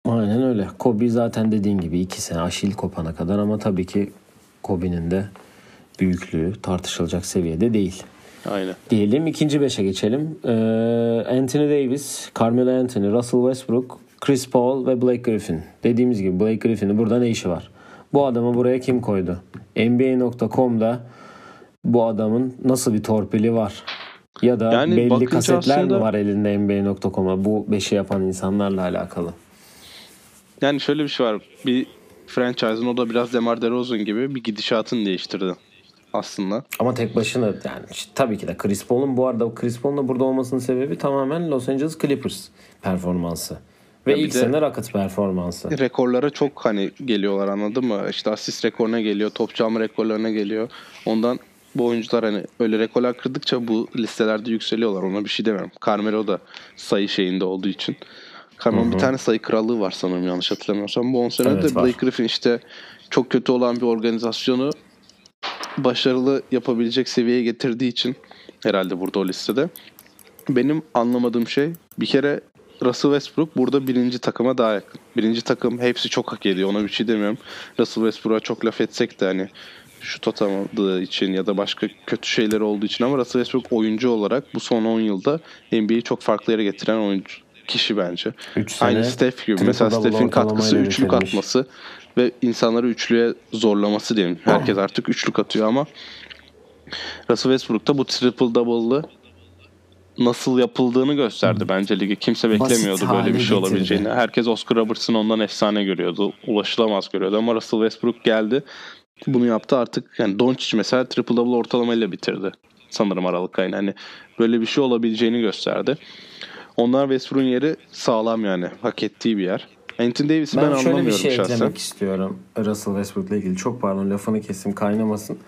Aynen öyle. Kobe zaten dediğin gibi iki sene Aşil kopana kadar ama tabii ki Kobe'nin de büyüklüğü tartışılacak seviyede değil. Aynen. Diyelim ikinci beşe geçelim. Ee, Anthony Davis, Carmelo Anthony, Russell Westbrook, Chris Paul ve Blake Griffin. Dediğimiz gibi Blake Griffin'in burada ne işi var? Bu adamı buraya kim koydu? NBA.com'da bu adamın nasıl bir torpili var? Ya da Yani belli kasetler aslında- mi var elinde NBA.com'a bu beşi yapan insanlarla alakalı? Yani şöyle bir şey var. Bir franchise'ın o da biraz Demar DeRozan gibi bir gidişatını değiştirdi aslında. Ama tek başına yani işte tabii ki de Chris Paul'un bu arada Chris Paul'un da burada olmasının sebebi tamamen Los Angeles Clippers performansı. Ve Ya ilk sene Rockets performansı. Rekorlara çok hani geliyorlar anladın mı? İşte asist rekoruna geliyor, top çalma rekorlarına geliyor. Ondan bu oyuncular hani öyle rekorlar kırdıkça bu listelerde yükseliyorlar. Ona bir şey demiyorum. Carmelo da sayı şeyinde olduğu için. Carmelo'nun bir tane sayı krallığı var sanırım yanlış hatırlamıyorsam. Bu 10 senede Evet, de var. Blake Griffin işte çok kötü olan bir organizasyonu başarılı yapabilecek seviyeye getirdiği için herhalde burada o listede. Benim anlamadığım şey bir kere Russell Westbrook burada birinci takıma daha yakın. Birinci takım hepsi çok hak ediyor ona bir şey demiyorum. Russell Westbrook'a çok laf etsek de hani şut atamadığı için ya da başka kötü şeyleri olduğu için ama Russell Westbrook oyuncu olarak bu son 10 yılda NBA'yi çok farklı yere getiren oyuncu kişi bence. Aynı Steph gibi. Mesela Steph'in katkısı üçlük bitirmiş. atması ve insanları üçlüye zorlaması diyelim. Herkes artık üçlük atıyor ama Russell Westbrook da bu triple double'lı nasıl yapıldığını gösterdi bence ligi. Kimse beklemiyordu hale böyle bir şey getirdi. olabileceğini. Herkes Oscar Robertson ondan efsane görüyordu. Ulaşılamaz görüyordu ama Russell Westbrook geldi. Bunu yaptı artık. Yani Doncic mesela triple double ortalamayla bitirdi. Sanırım Aralık ayında. Hani böyle bir şey olabileceğini gösterdi. Onlar Westbrook'un yeri sağlam yani. Hak ettiği bir yer. Anthony Davis'i ben, Ben, şöyle bir anlamıyorum şey şahsen. eklemek istiyorum Russell Westbrook'la ilgili. Çok pardon lafını kesim kaynamasın.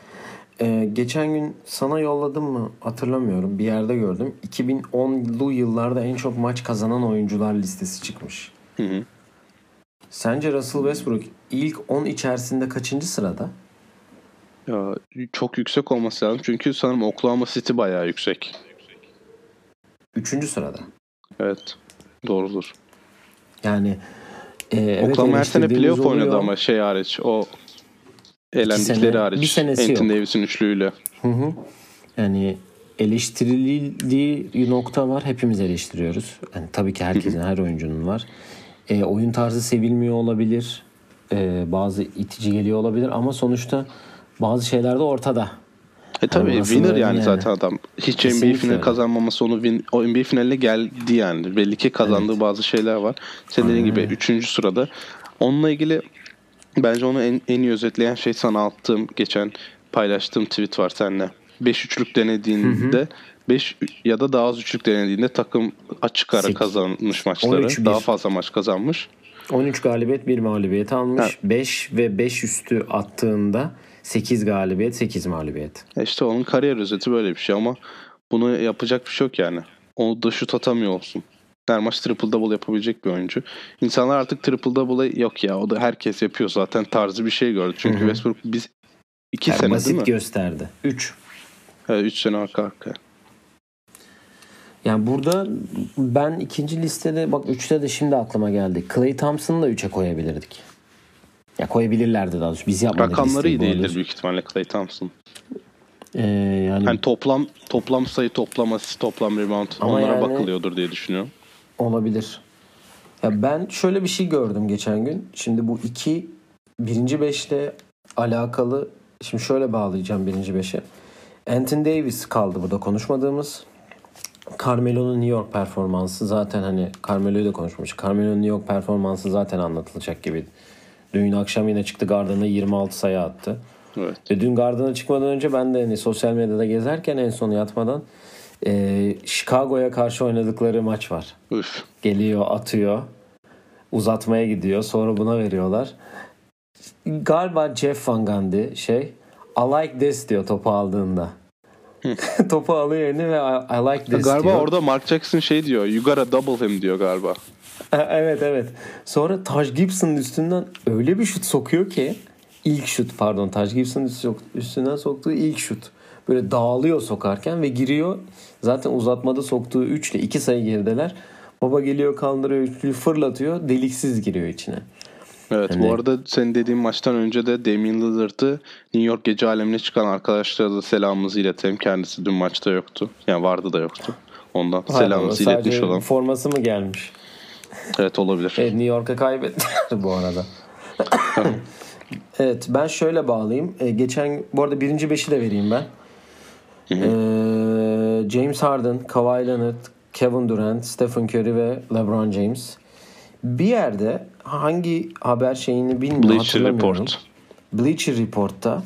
Ee, geçen gün sana yolladım mı hatırlamıyorum. Bir yerde gördüm. 2010'lu yıllarda en çok maç kazanan oyuncular listesi çıkmış. Hı hı. Sence Russell Westbrook ilk 10 içerisinde kaçıncı sırada? Ya, çok yüksek olması lazım. Çünkü sanırım Oklahoma City bayağı yüksek. Üçüncü sırada. Evet. Doğrudur. Yani e, evet Oklahoma her sene playoff oynadı oluyor. ama şey hariç. O elendikleri sene- hariç. bir senesi Anthony yok. Davis'in üçlüğüyle. Hı hı. Yani eleştirildiği nokta var. Hepimiz eleştiriyoruz. Yani tabii ki herkesin, her oyuncunun var. E, oyun tarzı sevilmiyor olabilir. E, bazı itici geliyor olabilir ama sonuçta bazı şeyler de ortada. E tabii Yani winner yani, yani? zaten adam. Hiç Kesinlikle NBA finali kazanmaması onu win, o NBA finaline geldi yani. Belli ki kazandığı bazı şeyler var. Senin dediğin gibi 3. sırada. Onunla ilgili bence onu en, en iyi özetleyen şey sana attığım geçen paylaştığım tweet var seninle. 5 üçlük denediğinde 5 ya da daha az üçlük denediğinde takım açık ara Sek- kazanmış maçları. 13-1. Daha fazla maç kazanmış. 13 galibiyet 1 mağlubiyet almış. 5 ve 5 üstü attığında 8 galibiyet 8 mağlubiyet. E İşte onun kariyer özeti böyle bir şey ama bunu yapacak bir şey yok yani. O da şut atamıyor olsun. Her maç triple double yapabilecek bir oyuncu. İnsanlar artık triple double'ı yok ya o da herkes yapıyor zaten tarzı bir şey gördü. Çünkü Hı hı. Westbrook biz 2 Yani sene değil basit mi? gösterdi. 3. 3 sene arka arkaya. Yani burada ben ikinci listede bak 3'te de şimdi aklıma geldi. Clay Thompson'ı da 3'e koyabilirdik. Ya koyabilirlerdi daha doğrusu. Biz yapmadık Rakamları iyi değildir büyük ihtimalle Clay Thompson. Ee, yani Hani toplam toplam sayı, toplam asist, toplam rebound Ama onlara yani- bakılıyordur diye düşünüyorum. Olabilir. Ya ben şöyle bir şey gördüm geçen gün. Şimdi bu iki birinci beşle alakalı şimdi şöyle bağlayacağım birinci beşe. Anthony Davis kaldı burada konuşmadığımız. Carmelo'nun New York performansı zaten hani Carmelo'yu da konuşmuş. Carmelo'nun New York performansı zaten anlatılacak gibi. Dün akşam yine çıktı Garden'a 26 sayı attı. Evet. Ve dün Garden'a çıkmadan önce ben de hani sosyal medyada gezerken en son yatmadan e, Chicago'ya karşı oynadıkları maç var. Üf. Geliyor atıyor. Uzatmaya gidiyor. Sonra buna veriyorlar. Galiba Jeff Van Gundy şey I like this diyor topu aldığında. topu alıyor eline ve I, I like this Galiba diyor. orada Mark Jackson şey diyor. You gotta double him diyor galiba. evet evet. Sonra Taj Gibson'ın üstünden öyle bir şut sokuyor ki ilk şut pardon Taj Gibson'ın üst- üstünden soktuğu ilk şut. Böyle dağılıyor sokarken ve giriyor. Zaten uzatmada soktuğu üçle iki sayı gerideler. Baba geliyor kaldırıyor üçlüyü fırlatıyor. Deliksiz giriyor içine. Evet Hani- bu arada senin dediğin maçtan önce de Damian Lillard'ı New York gece alemine çıkan arkadaşlara da selamımızı iletelim. Kendisi dün maçta yoktu. Yani vardı da yoktu. Ondan selamımızı Sadece iletmiş olalım. Forması mı gelmiş? Evet olabilir. Evet New York'a kaybettiler bu arada. evet ben şöyle bağlayayım. Ee, geçen bu arada birinci beşi de vereyim ben. Ee, James Harden, Kawhi Leonard, Kevin Durant, Stephen Curry ve LeBron James. Bir yerde hangi haber şeyini bilmiyorum Bleacher. Report. Bleacher Report'ta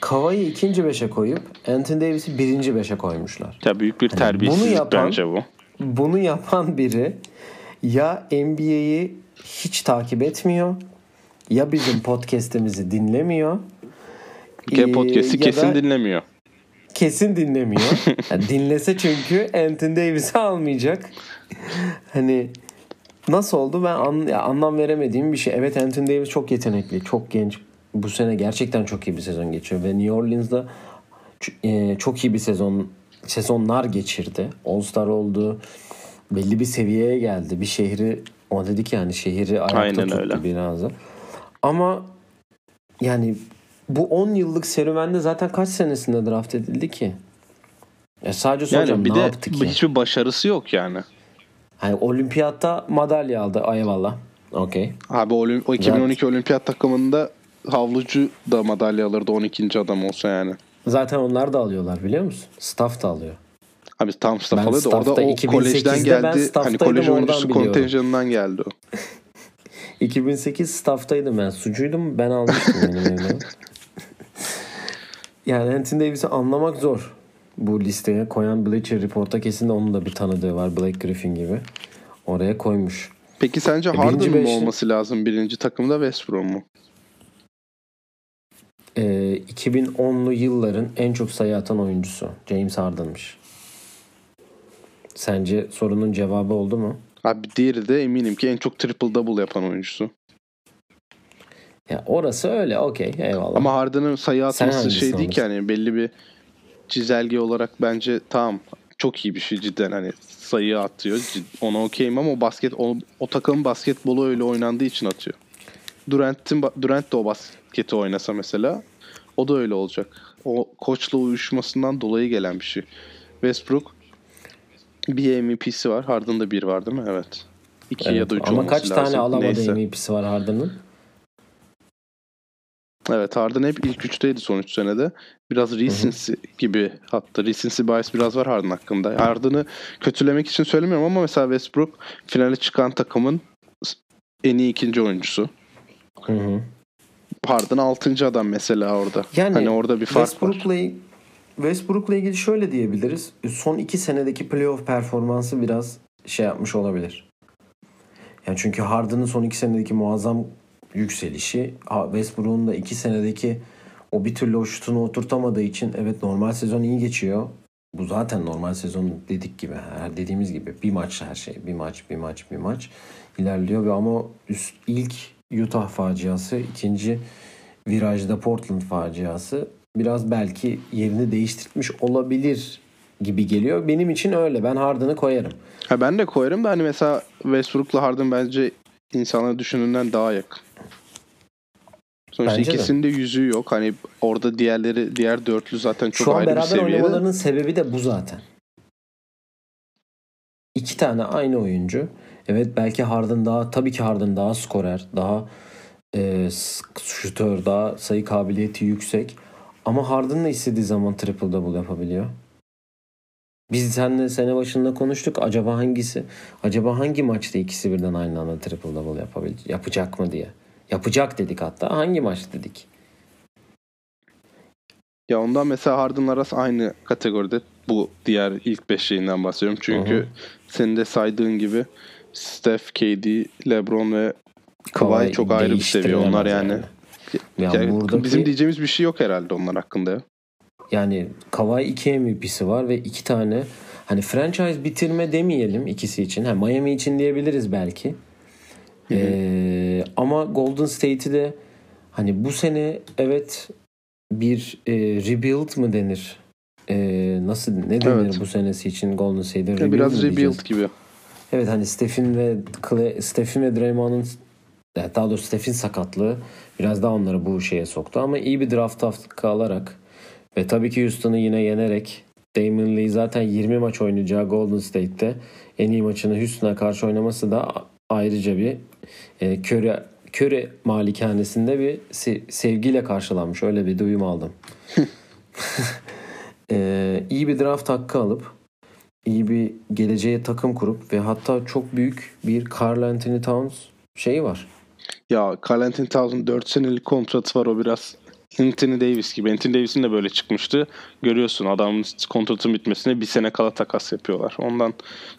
Kawhi'yi ikinci beşe koyup Anthony Davis'i birinci beşe koymuşlar. Ya büyük bir terbiyesizlik Hani yapan- bence bu. Bunu yapan biri ya NBA'yi hiç takip etmiyor ya bizim podcast'imizi dinlemiyor. Ee, podcast'i ya kesin da dinlemiyor. Kesin dinlemiyor. Yani dinlese çünkü Anthony Davis'i almayacak. Hani nasıl oldu ben an, ya anlam veremediğim bir şey. Evet Anthony Davis çok yetenekli, çok genç. Bu sene gerçekten çok iyi bir sezon geçiyor ve New Orleans'da e, çok iyi bir sezon sezonlar geçirdi. All-Star oldu. Belli bir seviyeye geldi. Bir şehri o dedik yani şehri ayakta Aynen tuttu öyle. biraz da. Ama yani bu 10 yıllık serüvende zaten kaç senesinde draft edildi ki? Ya sadece soracağım Yani bir ne de yaptı ki? hiçbir başarısı yok yani. Hani olimpiyatta madalya aldı. Eyvallah. Okey. Abi olim- o 2012 olimpiyat takımında havlucu da madalya alırdı 12. adam olsa yani. Zaten onlar da alıyorlar biliyor musun? Staff da alıyor. Abi tam staff Ben alıyordu. Orada o 2008'de kolejden ben geldi. Hani kolej oyuncusu kontenjanından geldi o. 2008 staff'taydım ben. Sucuydum ben almıştım benim evime. Yani Anthony Davis'i anlamak zor. Bu listeye koyan Bleacher Report'a kesin de onun da bir tanıdığı var. Blake Griffin gibi. Oraya koymuş. Peki sence E, Harden mı beşli- olması lazım birinci takımda Westbrook mu? Ee, 2010'lu yılların en çok sayı atan oyuncusu. James Harden'mış. Sence sorunun cevabı oldu mu? Abi diğeri de eminim ki en çok triple double yapan oyuncusu. Ya orası öyle okey eyvallah. Ama Harden'ın sayı atması şey değil ki hani belli bir çizelge olarak bence tamam çok iyi bir şey cidden hani sayı atıyor. Ona okeyim ama o basket o, o takımın basketbolu öyle oynandığı için atıyor. Durant'in Durant de o basketi oynasa mesela o da öyle olacak. O koçla uyuşmasından dolayı gelen bir şey. Westbrook bir MVP'si var. Harden'da bir var değil mi? Evet. İki ya Evet, da üç Ama olması kaç lazım. tane alamadığı Neyse. MVP'si var Harden'ın? Evet Harden hep ilk üçteydi son üç senede. Biraz recency gibi hatta recency bias biraz var Harden hakkında. Harden'ı kötülemek için söylemiyorum ama mesela Westbrook finale çıkan takımın en iyi ikinci oyuncusu. Hı hı. Harden altıncı adam mesela orada. Yani hani orada bir fark var. Westbrook'la Westbrook'la ilgili şöyle diyebiliriz. Son iki senedeki playoff performansı biraz şey yapmış olabilir. Yani çünkü Harden'ın son iki senedeki muazzam yükselişi Westbrook'un da iki senedeki o bir türlü o şutunu oturtamadığı için evet normal sezon iyi geçiyor. Bu zaten normal sezon dedik gibi. Her dediğimiz gibi bir maç her şey. Bir maç, bir maç, bir maç ilerliyor ve ama üst, ilk Utah faciası, ikinci virajda Portland faciası biraz belki yerini değiştirmiş olabilir gibi geliyor. Benim için öyle. Ben Harden'ı koyarım. Ha, ben de koyarım da hani mesela Westbrook'la Harden bence insanların düşündüğünden daha yakın. Sonuçta Bence ikisinin de yüzüğü yok. Hani orada diğerleri diğer dörtlü zaten çok Şu an ayrı bir beraber seviyede. oynamalarının sebebi de bu zaten. İki tane aynı oyuncu. Evet belki Harden daha tabii ki Harden daha skorer, daha e, şutör, daha sayı kabiliyeti yüksek. Ama Harden da istediği zaman triple double yapabiliyor. Biz seninle sene başında konuştuk. Acaba hangisi? Acaba hangi maçta ikisi birden aynı anda triple double yapabilecek, yapacak mı diye. Yapacak dedik hatta. Hangi maç dedik? Ya ondan mesela Harden'la arası aynı kategoride. Bu diğer ilk beş şeyinden bahsediyorum. Çünkü hı. senin de saydığın gibi Steph, KD, LeBron ve Kawhi çok ayrı bir seviye. Onlar değiştirilemez yani. Ya Yani buradaki- Bizim diyeceğimiz bir şey yok herhalde onlar hakkında. Ya. Yani Kawhi 2 MVP'si var ve iki tane hani franchise bitirme demeyelim ikisi için. Ha, Miami için diyebiliriz belki. Ee, ama Golden State'i de hani bu sene evet bir e, rebuild mı denir? E, nasıl ne denir Evet. bu senesi için Golden State'e? Rebuild Biraz mi rebuild diyeceğiz? gibi. Evet hani Stephen ve Clay, Stephen ve Draymond'un daha doğrusu Stephen sakatlığı biraz daha onları bu şeye soktu ama iyi bir draft hakkı alarak ve tabii ki Houston'ı yine yenerek Damian Lee zaten 20 maç oynayacağı Golden State'te en iyi maçını Houston'a karşı oynaması da ayrıca bir e, Curry, Curry malikanesinde bir se- sevgiyle karşılanmış. Öyle bir duyum aldım. e, iyi bir draft hakkı alıp iyi bir geleceğe takım kurup ve hatta çok büyük bir Carl Anthony Towns şeyi var. Ya Carl Anthony Towns'un 4 senelik kontratı var o biraz Anthony Davis gibi. Anthony Davis'in de böyle çıkmıştı. Görüyorsun adamın kontratın bitmesine bir sene kala takas yapıyorlar. Ondan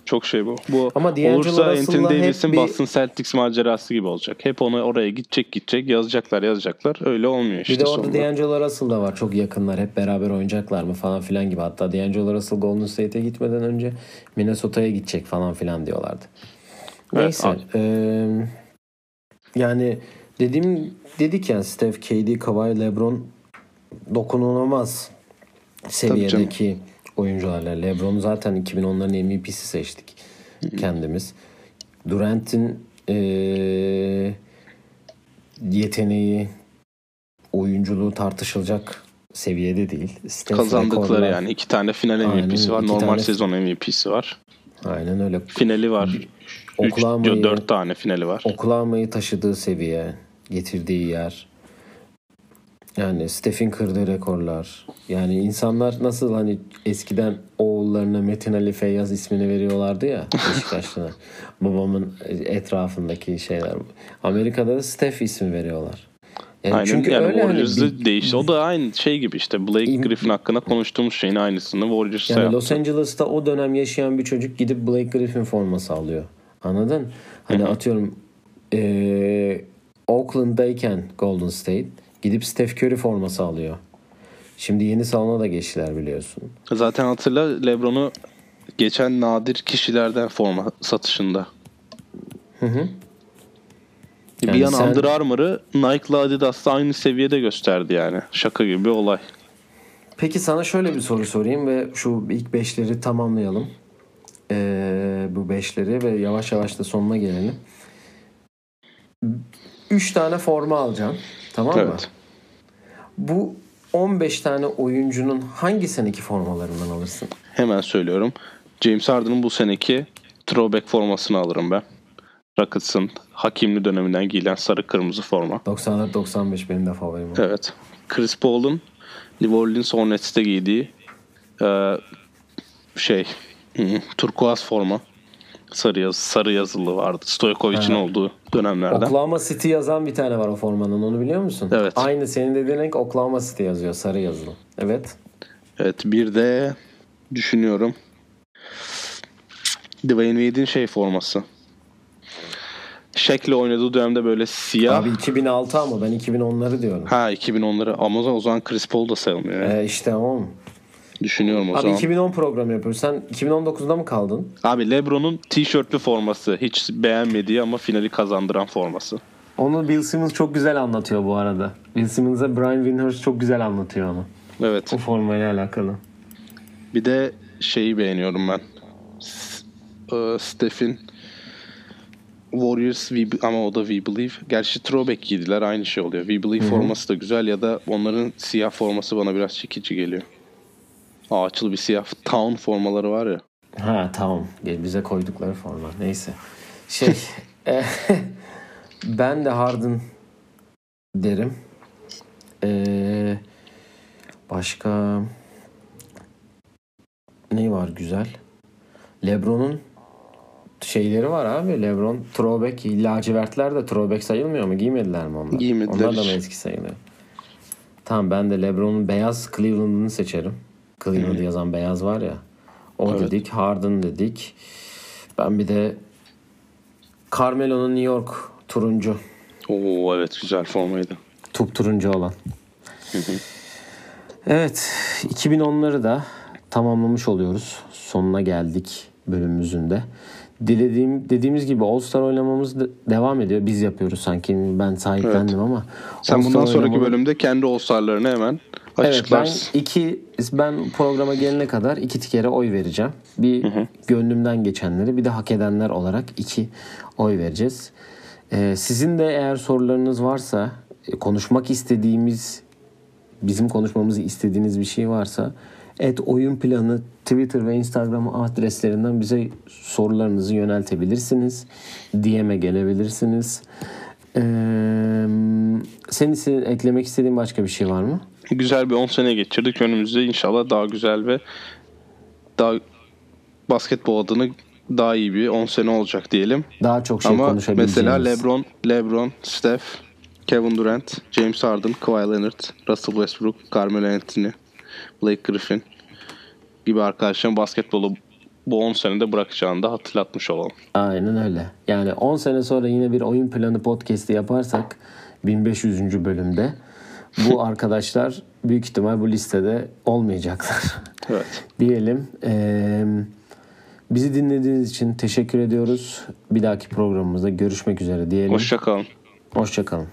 çok şey bu. Bu Ama olursa Anthony Davis'in bir- Boston Celtics macerası gibi olacak. Hep onu oraya gidecek gidecek yazacaklar yazacaklar. Öyle olmuyor işte Bir de orada sonunda. D'Angelo Russell da var. Çok yakınlar. Hep beraber oynayacaklar mı falan filan gibi. Hatta D'Angelo Russell Golden State'e gitmeden önce Minnesota'ya gidecek falan filan diyorlardı. Neyse. Evet, eee, yani dediğim dedik ya Steph, KD, Kawhi, LeBron dokunulamaz seviyedeki oyuncularla. LeBron zaten 2010'ların MVP'si seçtik kendimiz. Durant'in eee, yeteneği, oyunculuğu tartışılacak seviyede değil. Steph Kazandıkları rekorlar- yani. iki tane final Aynen, MVP'si var. iki Normal tane- sezon MVP'si var. Aynen öyle. Finali var. Oklahoma'yı- dört tane finali var. Oklahoma'yı taşıdığı seviye, getirdiği yer. Yani Steph'in kırdığı rekorlar. Yani insanlar nasıl hani eskiden oğullarına Metin Ali Feyyaz ismini veriyorlardı ya Beşiktaşlılar. Babamın etrafındaki şeyler. Amerika'da da Steph ismi veriyorlar. Yani Aynen çünkü yani öyle hani Warriors'ı bir- değişti. O da aynı şey gibi işte Blake Griffin hakkında konuştuğumuz şeyin aynısını Warriors'a Yani yaptı. Los Angeles'ta o dönem yaşayan bir çocuk gidip Blake Griffin forması alıyor. Anladın? Hani atıyorum eee Oakland'dayken Golden State gidip Steph Curry forması alıyor. Şimdi yeni salona da geçtiler biliyorsun. Zaten hatırla LeBron'u geçen nadir kişilerden forma satışında. bir Yani an sen- Under Armour'ı Nike'la Adidas'la aynı seviyede gösterdi yani. Şaka gibi bir olay. Peki sana şöyle bir soru sorayım ve şu ilk beşleri tamamlayalım. Eee, bu beşleri ve yavaş yavaş da sonuna gelelim. Üç tane forma alacaksın. Tamam mı? Evet. Bu 15 tane oyuncunun hangi seneki formalarından alırsın? Hemen söylüyorum. James Harden'ın bu seneki throwback formasını alırım ben. Rockets'ın hakimli döneminden giyilen sarı kırmızı forma. 94-95 benim de favorim. Evet. Chris Paul'un New Orleans Hornets'te giydiği e, şey turkuaz forma. Sarı, yaz, sarı yazılı vardı. Stojkovic'in Ha. olduğu dönemlerden. Oklahoma City yazan bir tane var o formanın onu biliyor musun? Evet. Aynı senin dediğin renk Oklahoma City yazıyor sarı yazılı. Evet. Evet bir de düşünüyorum. Dwayne Wade'in şey forması. Shaq'le oynadığı dönemde böyle siyah. Abi 2006 ama ben 2010'ları diyorum. Ha 2010'ları ama o zaman- Chris Paul da sayılmıyor. ya. Ee, işte o. Düşünüyorum o Abi zaman. 2010 programı yapıyoruz. Sen 2019'da mı kaldın? Abi LeBron'un tişörtlü forması. Hiç beğenmediği ama finali kazandıran forması. Onu Bill Simmons çok güzel anlatıyor bu arada. Bill Simmons'a Brian Windhorst çok güzel anlatıyor onu. Evet. O formayla alakalı. Bir de şeyi beğeniyorum ben. E, Steph'in Warriors We- ama o da We Believe. Gerçi throwback giydiler aynı şey oluyor. We Believe forması da güzel ya da onların siyah forması bana biraz çekici geliyor. Ağaçlı bir siyah town formaları var ya. Ha tamam. Bize koydukları forma. Neyse. Şey e, ben de Harden derim. Ee, başka ne var güzel? LeBron'un şeyleri var abi. LeBron throwback lacivertler de throwback sayılmıyor mu? Giymediler mi onlar? Giymediler Onlar da mı eski sayılıyor? Tamam ben de LeBron'un beyaz Cleveland'ını seçerim. Cleveland yazan beyaz var ya. O Evet. dedik. Harden dedik. Ben bir de Carmelo'nun New York turuncu. Oo evet güzel formaydı. Tup turuncu olan. Evet. 2010'ları da tamamlamış oluyoruz. Sonuna geldik bölümümüzün de. Dilediğim, dediğimiz gibi All Star oynamamız da- devam ediyor. Biz yapıyoruz sanki. Ben sahiplendim ama. Sen All Star bundan sonraki oynamamız- bölümde kendi All-Star'larını hemen Evet ben açıklarsın. iki ben programa gelene kadar iki kere oy vereceğim. Bir gönlümden geçenleri bir de hak edenler olarak iki oy vereceğiz. Ee, sizin de eğer sorularınız varsa e, konuşmak istediğimiz bizim konuşmamızı istediğiniz bir şey varsa et oyun planı Twitter ve Instagram adreslerinden bize sorularınızı yöneltebilirsiniz. DM'e gelebilirsiniz. Ee, senin eklemek istediğin başka bir şey var mı? Güzel bir 10 sene geçirdik. Önümüzde inşallah daha güzel ve daha basketbol adına daha iyi bir 10 sene olacak diyelim. Daha çok şey Ama mesela LeBron, LeBron, Steph, Kevin Durant, James Harden, Kawhi Leonard, Russell Westbrook, Carmelo Anthony, Blake Griffin gibi arkadaşların basketbolu bu 10 senede bırakacağını da hatırlatmış olalım. Aynen öyle. Yani 10 sene sonra yine bir oyun planı podcast'i yaparsak 1500. bölümde bu arkadaşlar büyük ihtimal bu listede olmayacaklar. Evet. Diyelim. Ee, Bizi dinlediğiniz için teşekkür ediyoruz. Bir dahaki programımızda görüşmek üzere diyelim. Hoşçakalın. Hoşçakalın.